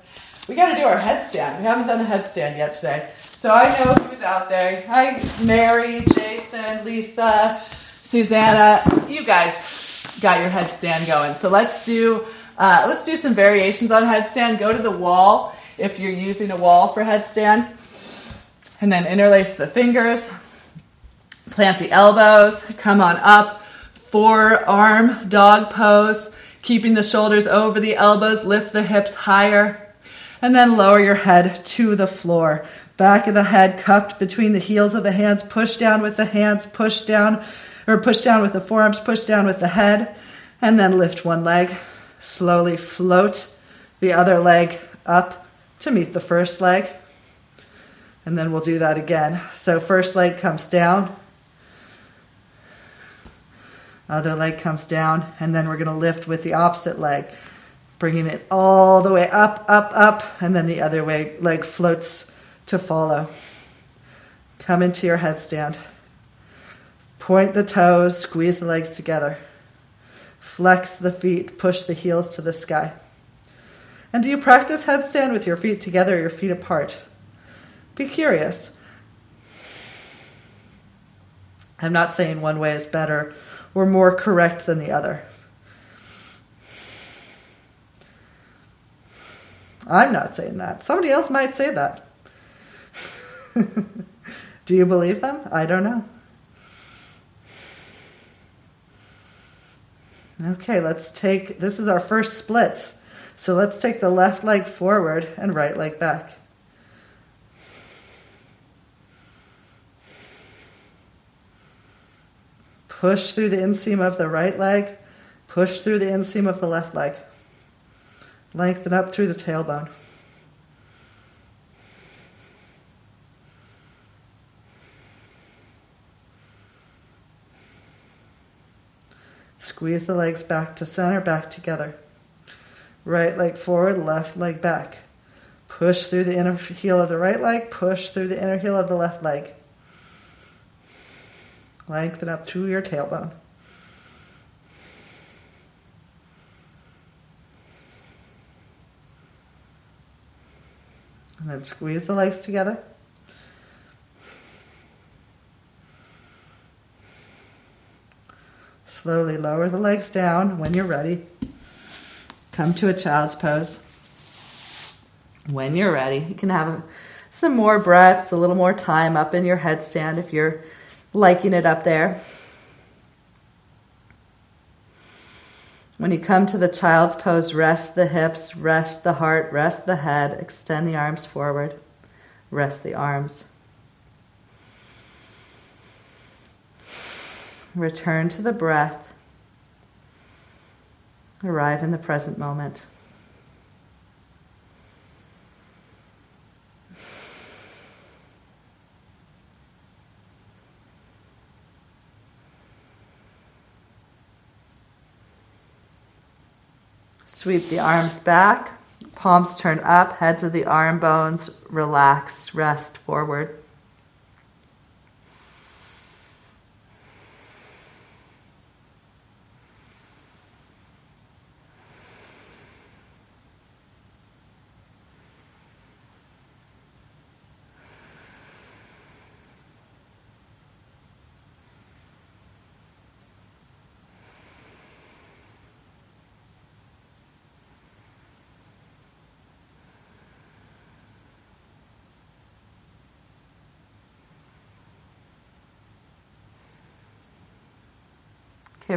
We got to do our headstand. We haven't done a headstand yet today. So I know who's out there. Hi, Mary, Jason, Lisa, Susanna. You guys got your headstand going. So let's do uh, let's do some variations on headstand. Go to the wall if you're using a wall for headstand, and then interlace the fingers. Plant the elbows. Come on up. Forearm dog pose keeping the shoulders over the elbows, lift the hips higher, and then lower your head to the floor. Back of the head cupped between the heels of the hands, push down with the hands, push down, or push down with the forearms, push down with the head, and then lift one leg. Slowly float the other leg up to meet the first leg. And then we'll do that again. So, first leg comes down, Uh, other leg comes down, and then we're going to lift with the opposite leg, bringing it all the way up, up, up, and then the other way leg floats to follow. Come into your headstand. Point the toes, squeeze the legs together. Flex the feet, push the heels to the sky. And do you practice headstand with your feet together or your feet apart? Be curious. I'm not saying one way is better or more correct than the other. I'm not saying that. Somebody else might say that. [laughs] Do you believe them? I don't know. Okay, let's take this is our first splits. So let's take the left leg forward and right leg back. Push through the inseam of the right leg, push through the inseam of the left leg. Lengthen up through the tailbone. Squeeze the legs back to center, back together. Right leg forward, left leg back. Push through the inner heel of the right leg, push through the inner heel of the left leg. Lengthen up through your tailbone. And then squeeze the legs together. Slowly lower the legs down when you're ready. Come to a child's pose. When you're ready, you can have some more breaths, a little more time up in your headstand if you're liking it up there. When you come to the child's pose, rest the hips, rest the heart, rest the head, extend the arms forward, rest the arms. Return to the breath. Arrive in the present moment. Sweep the arms back, palms turn up, heads of the arm bones relax, rest forward.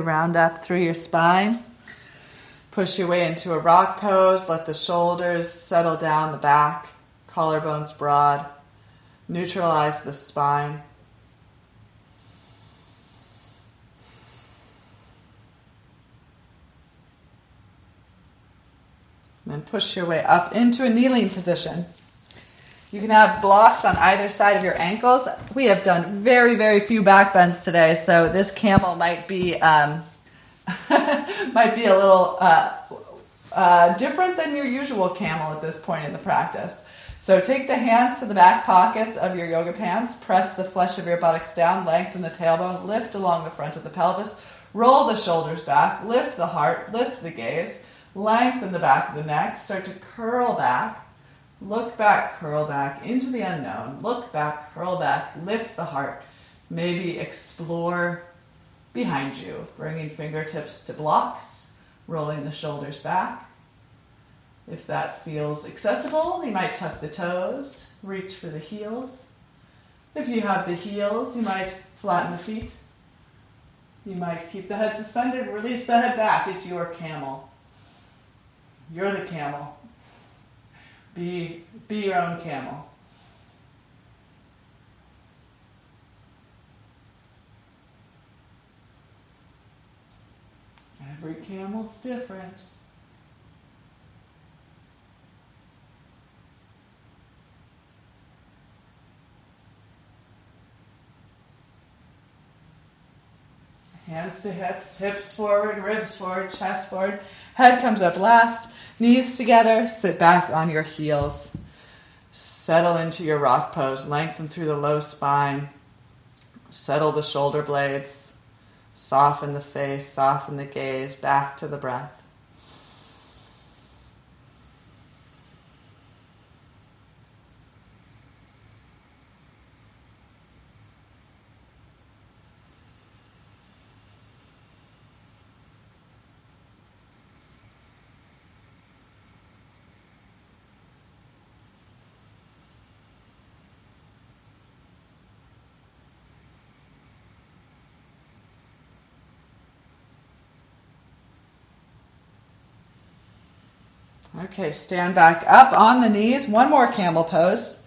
Round up through your spine. Push your way into a rock pose. Let the shoulders settle down the back, collarbones broad. Neutralize the spine. then push your way up into a kneeling position. You can have blocks on either side of your ankles. We have done very, very few back bends today, so this camel might be um, [laughs] might be a little uh, uh, different than your usual camel at this point in the practice. So take the hands to the back pockets of your yoga pants, press the flesh of your buttocks down, lengthen the tailbone, lift along the front of the pelvis, roll the shoulders back, lift the heart, lift the gaze, lengthen the back of the neck, start to curl back Look back, curl back into the unknown. Look back, curl back, lift the heart. Maybe explore behind you, bringing fingertips to blocks, rolling the shoulders back. If that feels accessible, you might tuck the toes, reach for the heels. If you have the heels, you might flatten the feet. You might keep the head suspended, release the head back. It's your camel. You're the camel. Be, be your own camel. Every camel's different. Hands to hips, hips forward, ribs forward, chest forward. Head comes up last. Knees together, sit back on your heels. Settle into your rock pose, lengthen through the low spine. Settle the shoulder blades. Soften the face, soften the gaze, back to the breath. Okay, stand back up on the knees. One more camel pose.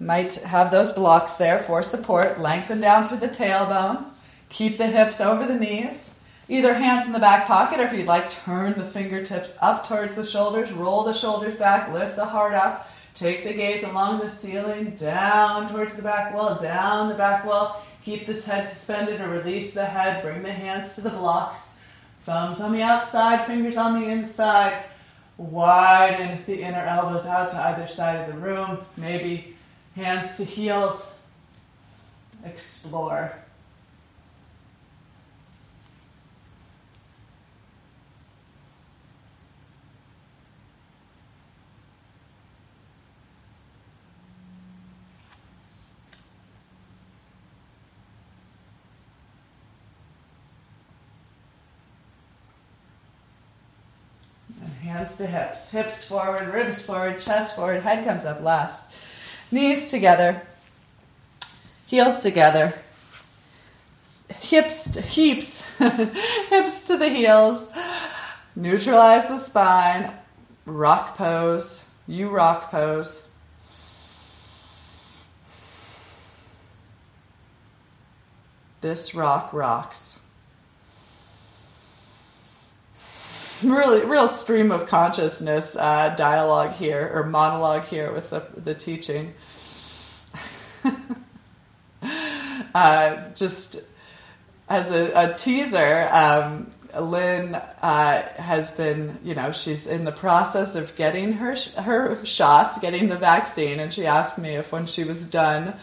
Might have those blocks there for support. Lengthen down through the tailbone. Keep the hips over the knees. Either hands in the back pocket, or if you'd like, turn the fingertips up towards the shoulders. Roll the shoulders back. Lift the heart up. Take the gaze along the ceiling, down towards the back wall, down the back wall. Keep this head suspended or release the head. Bring the hands to the blocks. Thumbs on the outside, fingers on the inside. Widen the inner elbows out to either side of the room. Maybe hands to heels. Explore. Hands to hips. Hips forward, ribs forward, chest forward, head comes up last. Knees together, heels together, hips, to, heaps, [laughs] hips to the heels. Neutralize the spine. Rock pose. You rock pose. This rock rocks. Really real stream of consciousness uh, dialogue here or monologue here with the, the teaching. [laughs] uh, just as a, a teaser, um, Lynn uh, has been, you know, she's in the process of getting her her shots, getting the vaccine, and she asked me if when she was done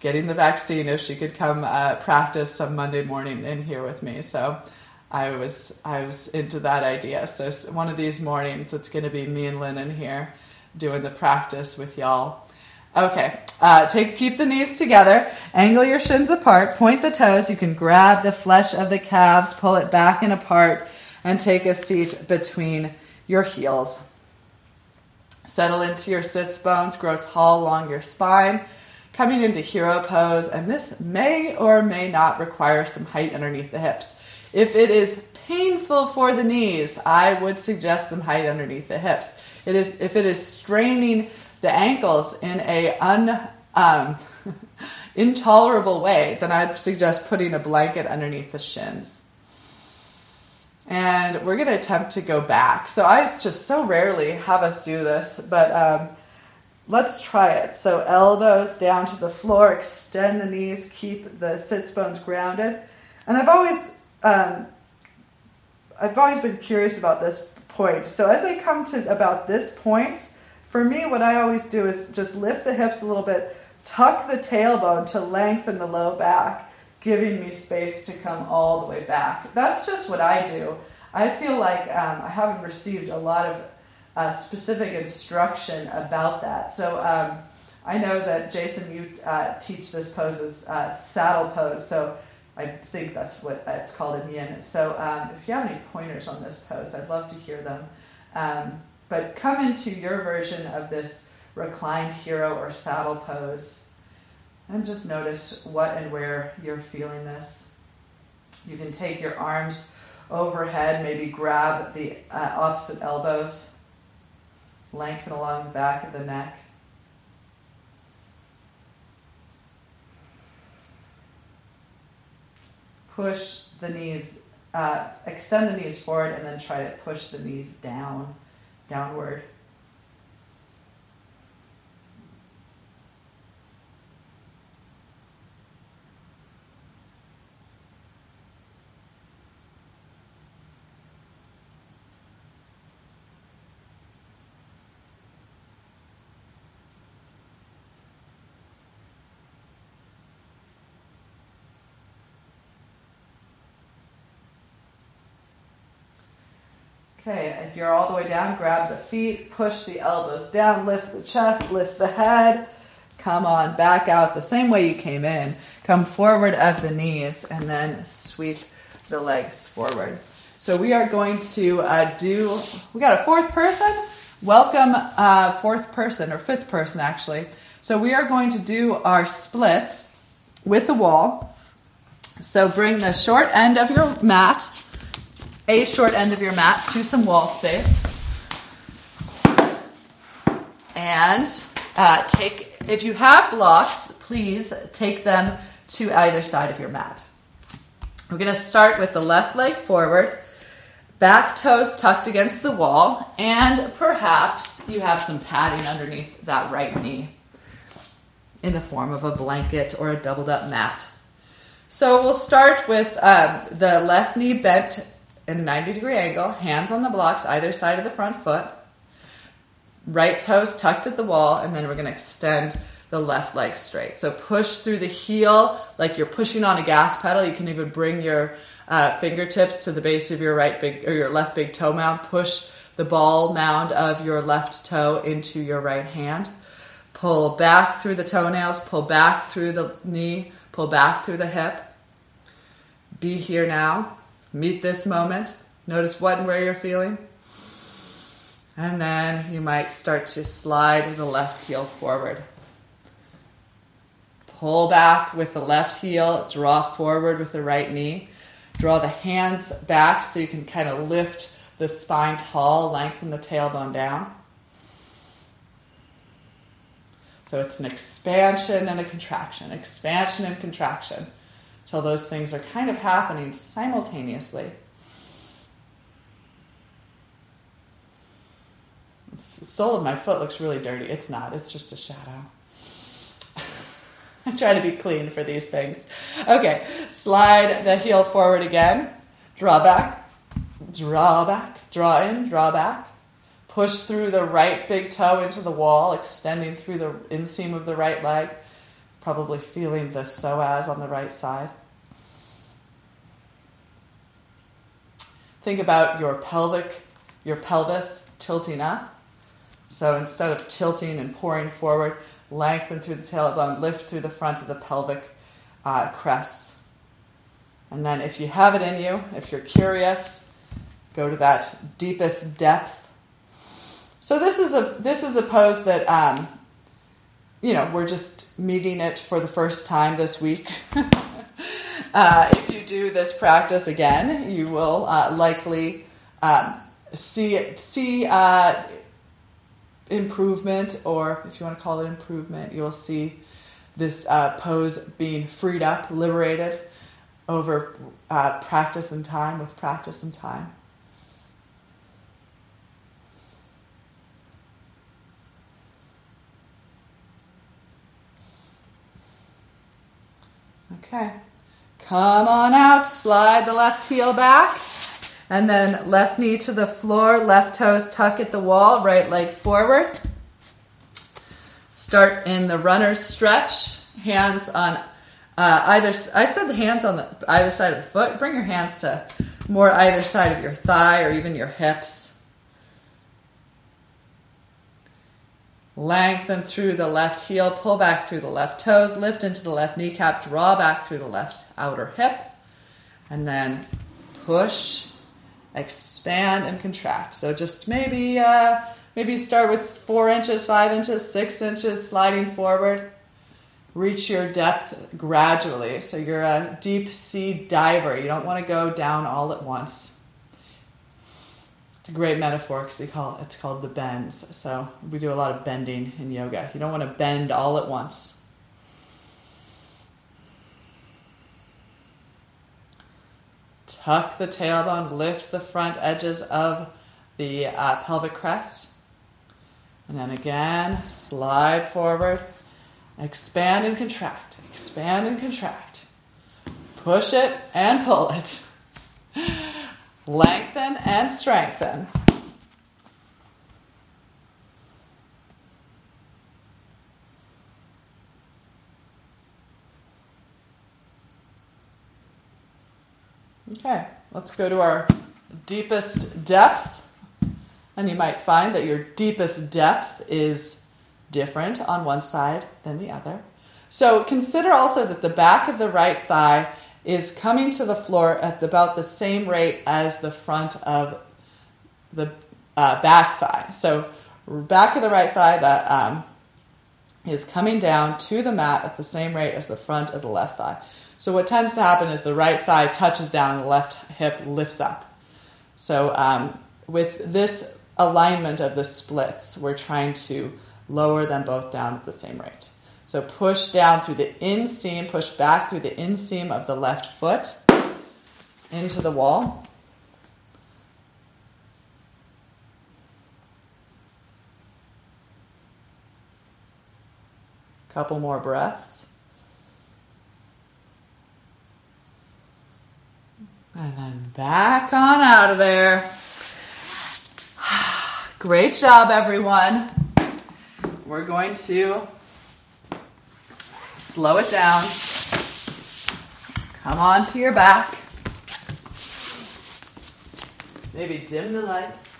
getting the vaccine, if she could come uh, practice some Monday morning in here with me. So I was I was into that idea. So one of these mornings, it's going to be me and Lynn in here doing the practice with y'all. Okay, uh, take keep the knees together, angle your shins apart, point the toes. You can grab the flesh of the calves, pull it back and apart, and take a seat between your heels. Settle into your sits bones, grow tall along your spine, coming into hero pose, and this may or may not require some height underneath the hips. If it is painful for the knees, I would suggest some height underneath the hips. It is if it is straining the ankles in a un um, [laughs] intolerable way, then I'd suggest putting a blanket underneath the shins. And we're going to attempt to go back. So I just so rarely have us do this, but um, let's try it. So elbows down to the floor, extend the knees, keep the sits bones grounded. And I've always um, I've always been curious about this point. So as I come to about this point, for me, what I always do is just lift the hips a little bit, tuck the tailbone to lengthen the low back, giving me space to come all the way back. That's just what I do. I feel like um, I haven't received a lot of uh, specific instruction about that. So um, I know that Jason, you uh, teach this pose as uh, saddle pose. So I think that's what it's called in yin. So um, if you have any pointers on this pose, I'd love to hear them. Um, but come into your version of this reclined hero or saddle pose and just notice what and where you're feeling this. You can take your arms overhead, maybe grab the uh, opposite elbows, lengthen along the back of the neck. Push the knees, uh, extend the knees forward, and then try to push the knees down, downward. Okay, if you're all the way down, grab the feet, push the elbows down, lift the chest, lift the head. Come on, back out the same way you came in. Come forward of the knees and then sweep the legs forward. So we are going to uh, do, we got a fourth person. Welcome, uh, fourth person, or fifth person actually. So we are going to do our splits with the wall. So bring the short end of your mat a short end of your mat to some wall space. And uh, take, if you have blocks, please take them to either side of your mat. We're going to start with the left leg forward, back toes tucked against the wall, and perhaps you have some padding underneath that right knee in the form of a blanket or a doubled up mat. So we'll start with um, the left knee bent in a 90 degree angle, hands on the blocks either side of the front foot, right toes tucked at the wall, and then we're going to extend the left leg straight. So push through the heel like you're pushing on a gas pedal. You can even bring your uh, fingertips to the base of your right big or your left big toe mound. Push the ball mound of your left toe into your right hand. Pull back through the toenails, pull back through the knee, pull back through the hip. Be here now. Meet this moment. Notice what and where you're feeling. And then you might start to slide the left heel forward. Pull back with the left heel, draw forward with the right knee. Draw the hands back so you can kind of lift the spine tall, lengthen the tailbone down. So it's an expansion and a contraction, expansion and contraction, till those things are kind of happening simultaneously. The sole of my foot looks really dirty. It's not, it's just a shadow. [laughs] I try to be clean for these things. Okay, slide the heel forward again, draw back, draw back, draw in, draw back. Push through the right big toe into the wall, extending through the inseam of the right leg, probably feeling the psoas on the right side. Think about your pelvic, your pelvis tilting up. So instead of tilting and pouring forward, lengthen through the tailbone, lift through the front of the pelvic uh, crest. And then, if you have it in you, if you're curious, go to that deepest depth. So this is a this is a pose that um, you know we're just meeting it for the first time this week. [laughs] uh, if you do this practice again, you will uh, likely um, see see uh, improvement, or if you want to call it improvement, you'll see this uh, pose being freed up, liberated over uh, practice and time, with practice and time. Okay. Come on out, slide the left heel back. And then left knee to the floor, left toes tuck at the wall, right leg forward. Start in the runner's stretch, hands on uh, either. I said the hands on the either side of the foot. Bring your hands to more either side of your thigh or even your hips. Lengthen through the left heel, pull back through the left toes, lift into the left kneecap, draw back through the left outer hip, and then push expand and contract. So just maybe uh, maybe start with four inches, five inches, six inches, sliding forward. Reach your depth gradually. So you're a deep sea diver. You don't want to go down all at once. Great metaphor because call it's called the bends. So we do a lot of bending in yoga. You don't want to bend all at once. Tuck the tailbone, lift the front edges of the uh, pelvic crest. And then again, slide forward, expand and contract, expand and contract. Push it and pull it. [laughs] Lengthen and strengthen. Okay, let's go to our deepest depth. And you might find that your deepest depth is different on one side than the other. So consider also that the back of the right thigh is coming to the floor at about the same rate as the front of the uh, back thigh. So back of the right thigh that um, is coming down to the mat at the same rate as the front of the left thigh. So what tends to happen is the right thigh touches down the left hip lifts up. So, um, with this alignment of the splits, we're trying to lower them both down at the same rate. So, push down through the inseam, push back through the inseam of the left foot into the wall. Couple more breaths. And then back on out of there. [sighs] Great job, everyone. We're going to slow it down. Come on to your back. Maybe dim the lights.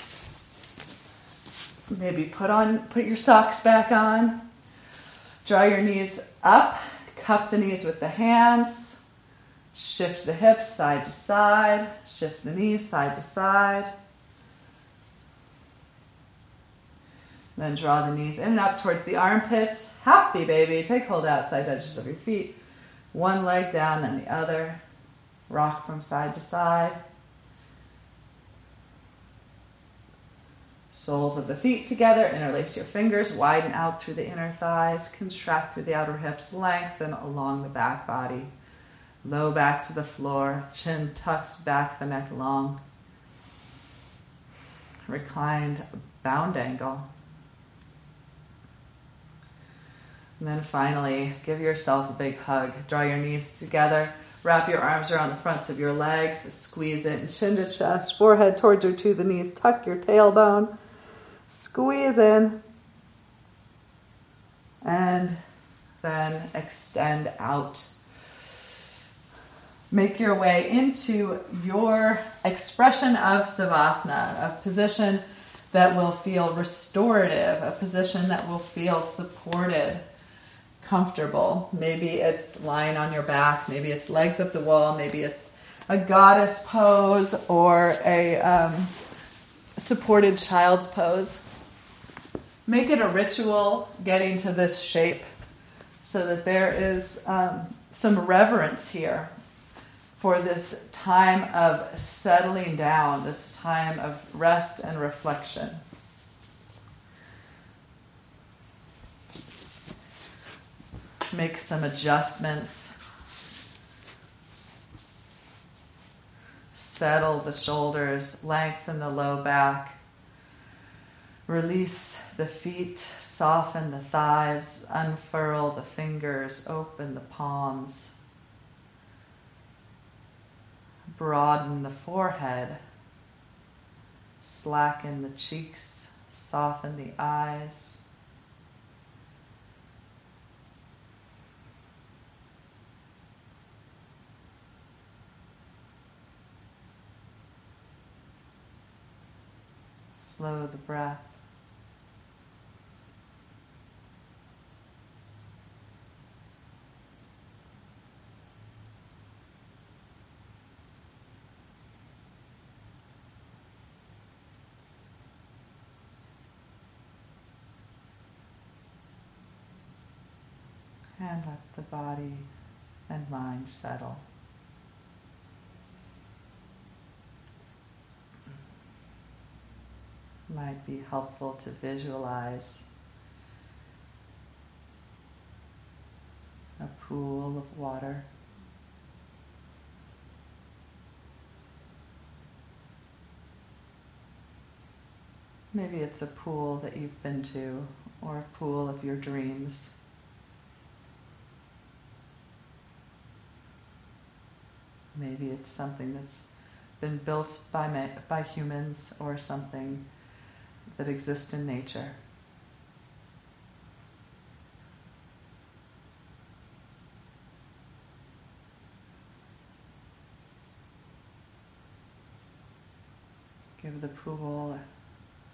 Maybe put on put your socks back on. Draw your knees up, cup the knees with the hands, shift the hips side to side, shift the knees side to side. Then draw the knees in and up towards the armpits. Happy baby. Take hold outside edges of your feet. One leg down, then the other. Rock from side to side. Soles of the feet together, interlace your fingers, widen out through the inner thighs, contract through the outer hips, lengthen along the back body. Low back to the floor, chin tucks back the neck long. Reclined bound angle. And then finally, give yourself a big hug. Draw your knees together. Wrap your arms around the fronts of your legs. Squeeze in, chin to chest, forehead towards or to the knees. Tuck your tailbone. Squeeze in. And then extend out. Make your way into your expression of Savasana, a position that will feel restorative, a position that will feel supported, comfortable. Maybe it's lying on your back, maybe it's legs up the wall, maybe it's a goddess pose or a um, supported child's pose. Make it a ritual getting to this shape so that there is um, some reverence here for this time of settling down, this time of rest and reflection. Make some adjustments. Settle the shoulders, lengthen the low back. Release the feet, soften the thighs, unfurl the fingers, open the palms. Broaden the forehead, slacken the cheeks, soften the eyes. Slow the breath. and let the body and mind settle. Might be helpful to visualize a pool of water. Maybe it's a pool that you've been to, or a pool of your dreams. Maybe it's something that's been built by, by humans or something that exist in nature. Give the pool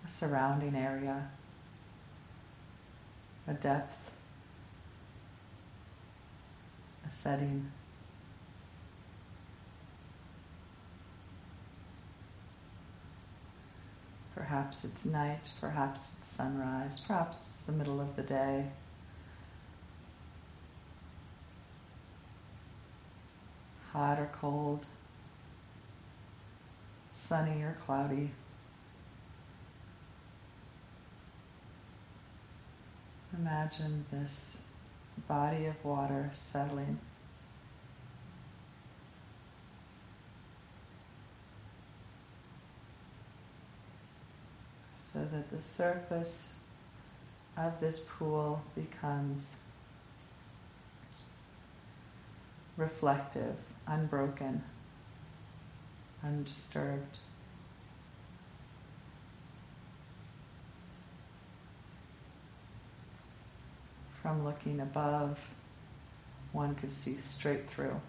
a, surrounding area, a depth, a setting. Perhaps it's night, perhaps it's sunrise, perhaps it's the middle of the day. Hot or cold, sunny or cloudy. Imagine this body of water settling. So that the surface of this pool becomes reflective, unbroken, undisturbed. From looking above, one could see straight through,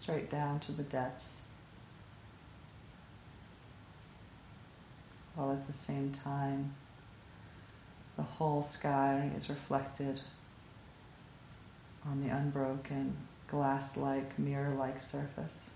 straight down to the depths, while at the same time, the whole sky is reflected on the unbroken, glass like, mirror like surface.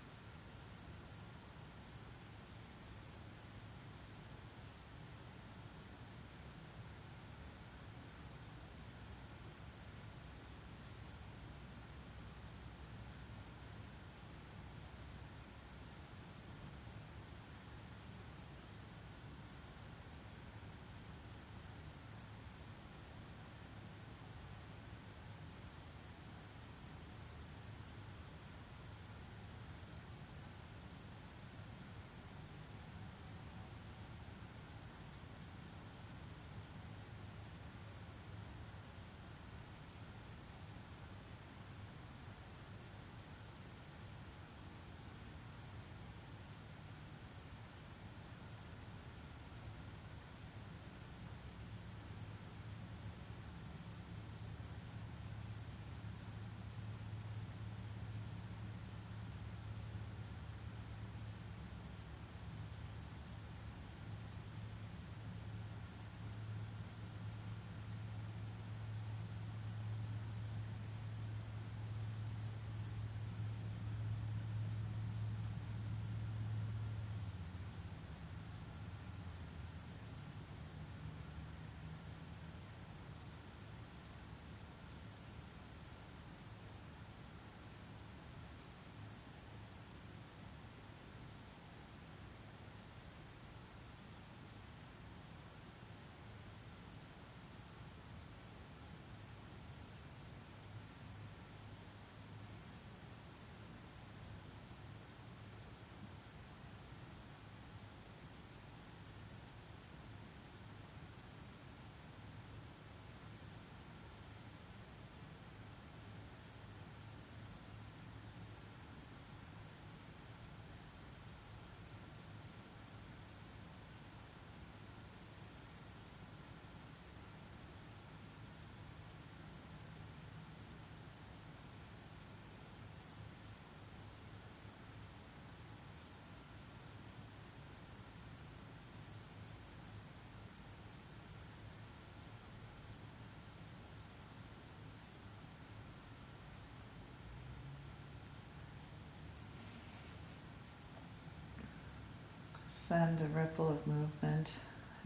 Send a ripple of movement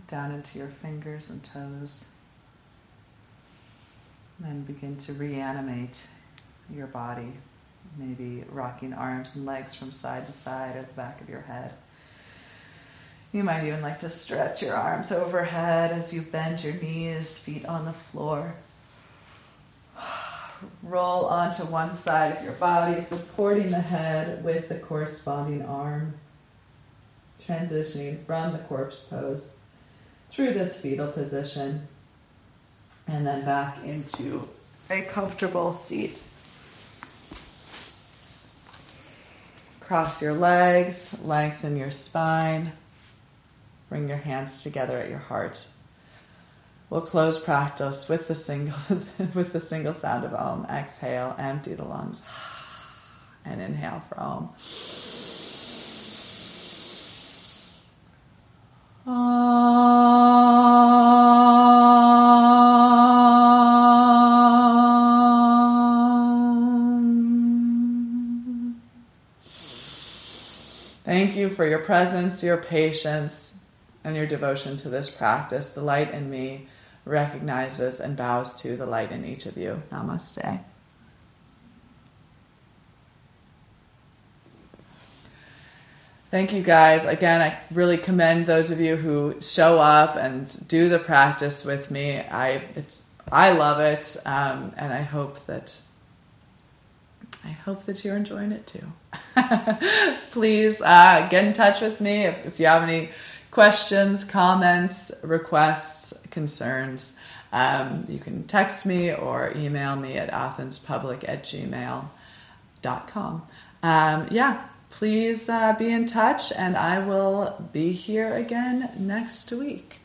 down into your fingers and toes. And begin to reanimate your body, maybe rocking arms and legs from side to side at the back of your head. You might even like to stretch your arms overhead as you bend your knees, feet on the floor. [sighs] Roll onto one side of your body, supporting the head with the corresponding arm transitioning from the corpse pose through this fetal position and then back into a comfortable seat. Cross your legs, lengthen your spine, bring your hands together at your heart. We'll close practice with the single [laughs] with the single sound of Om. Exhale, empty the lungs, [sighs] and inhale for Om. Thank you for your presence, your patience, and your devotion to this practice. The light in me recognizes and bows to the light in each of you. Namaste. Thank you guys. Again, I really commend those of you who show up and do the practice with me. I it's I love it, um, and I hope that I hope that you're enjoying it too. [laughs] Please uh, get in touch with me if, if, you have any questions, comments, requests, concerns. Um, you can text me or email me at athenspublic at gmail.com. Um, yeah, please uh, be in touch, and I will be here again next week.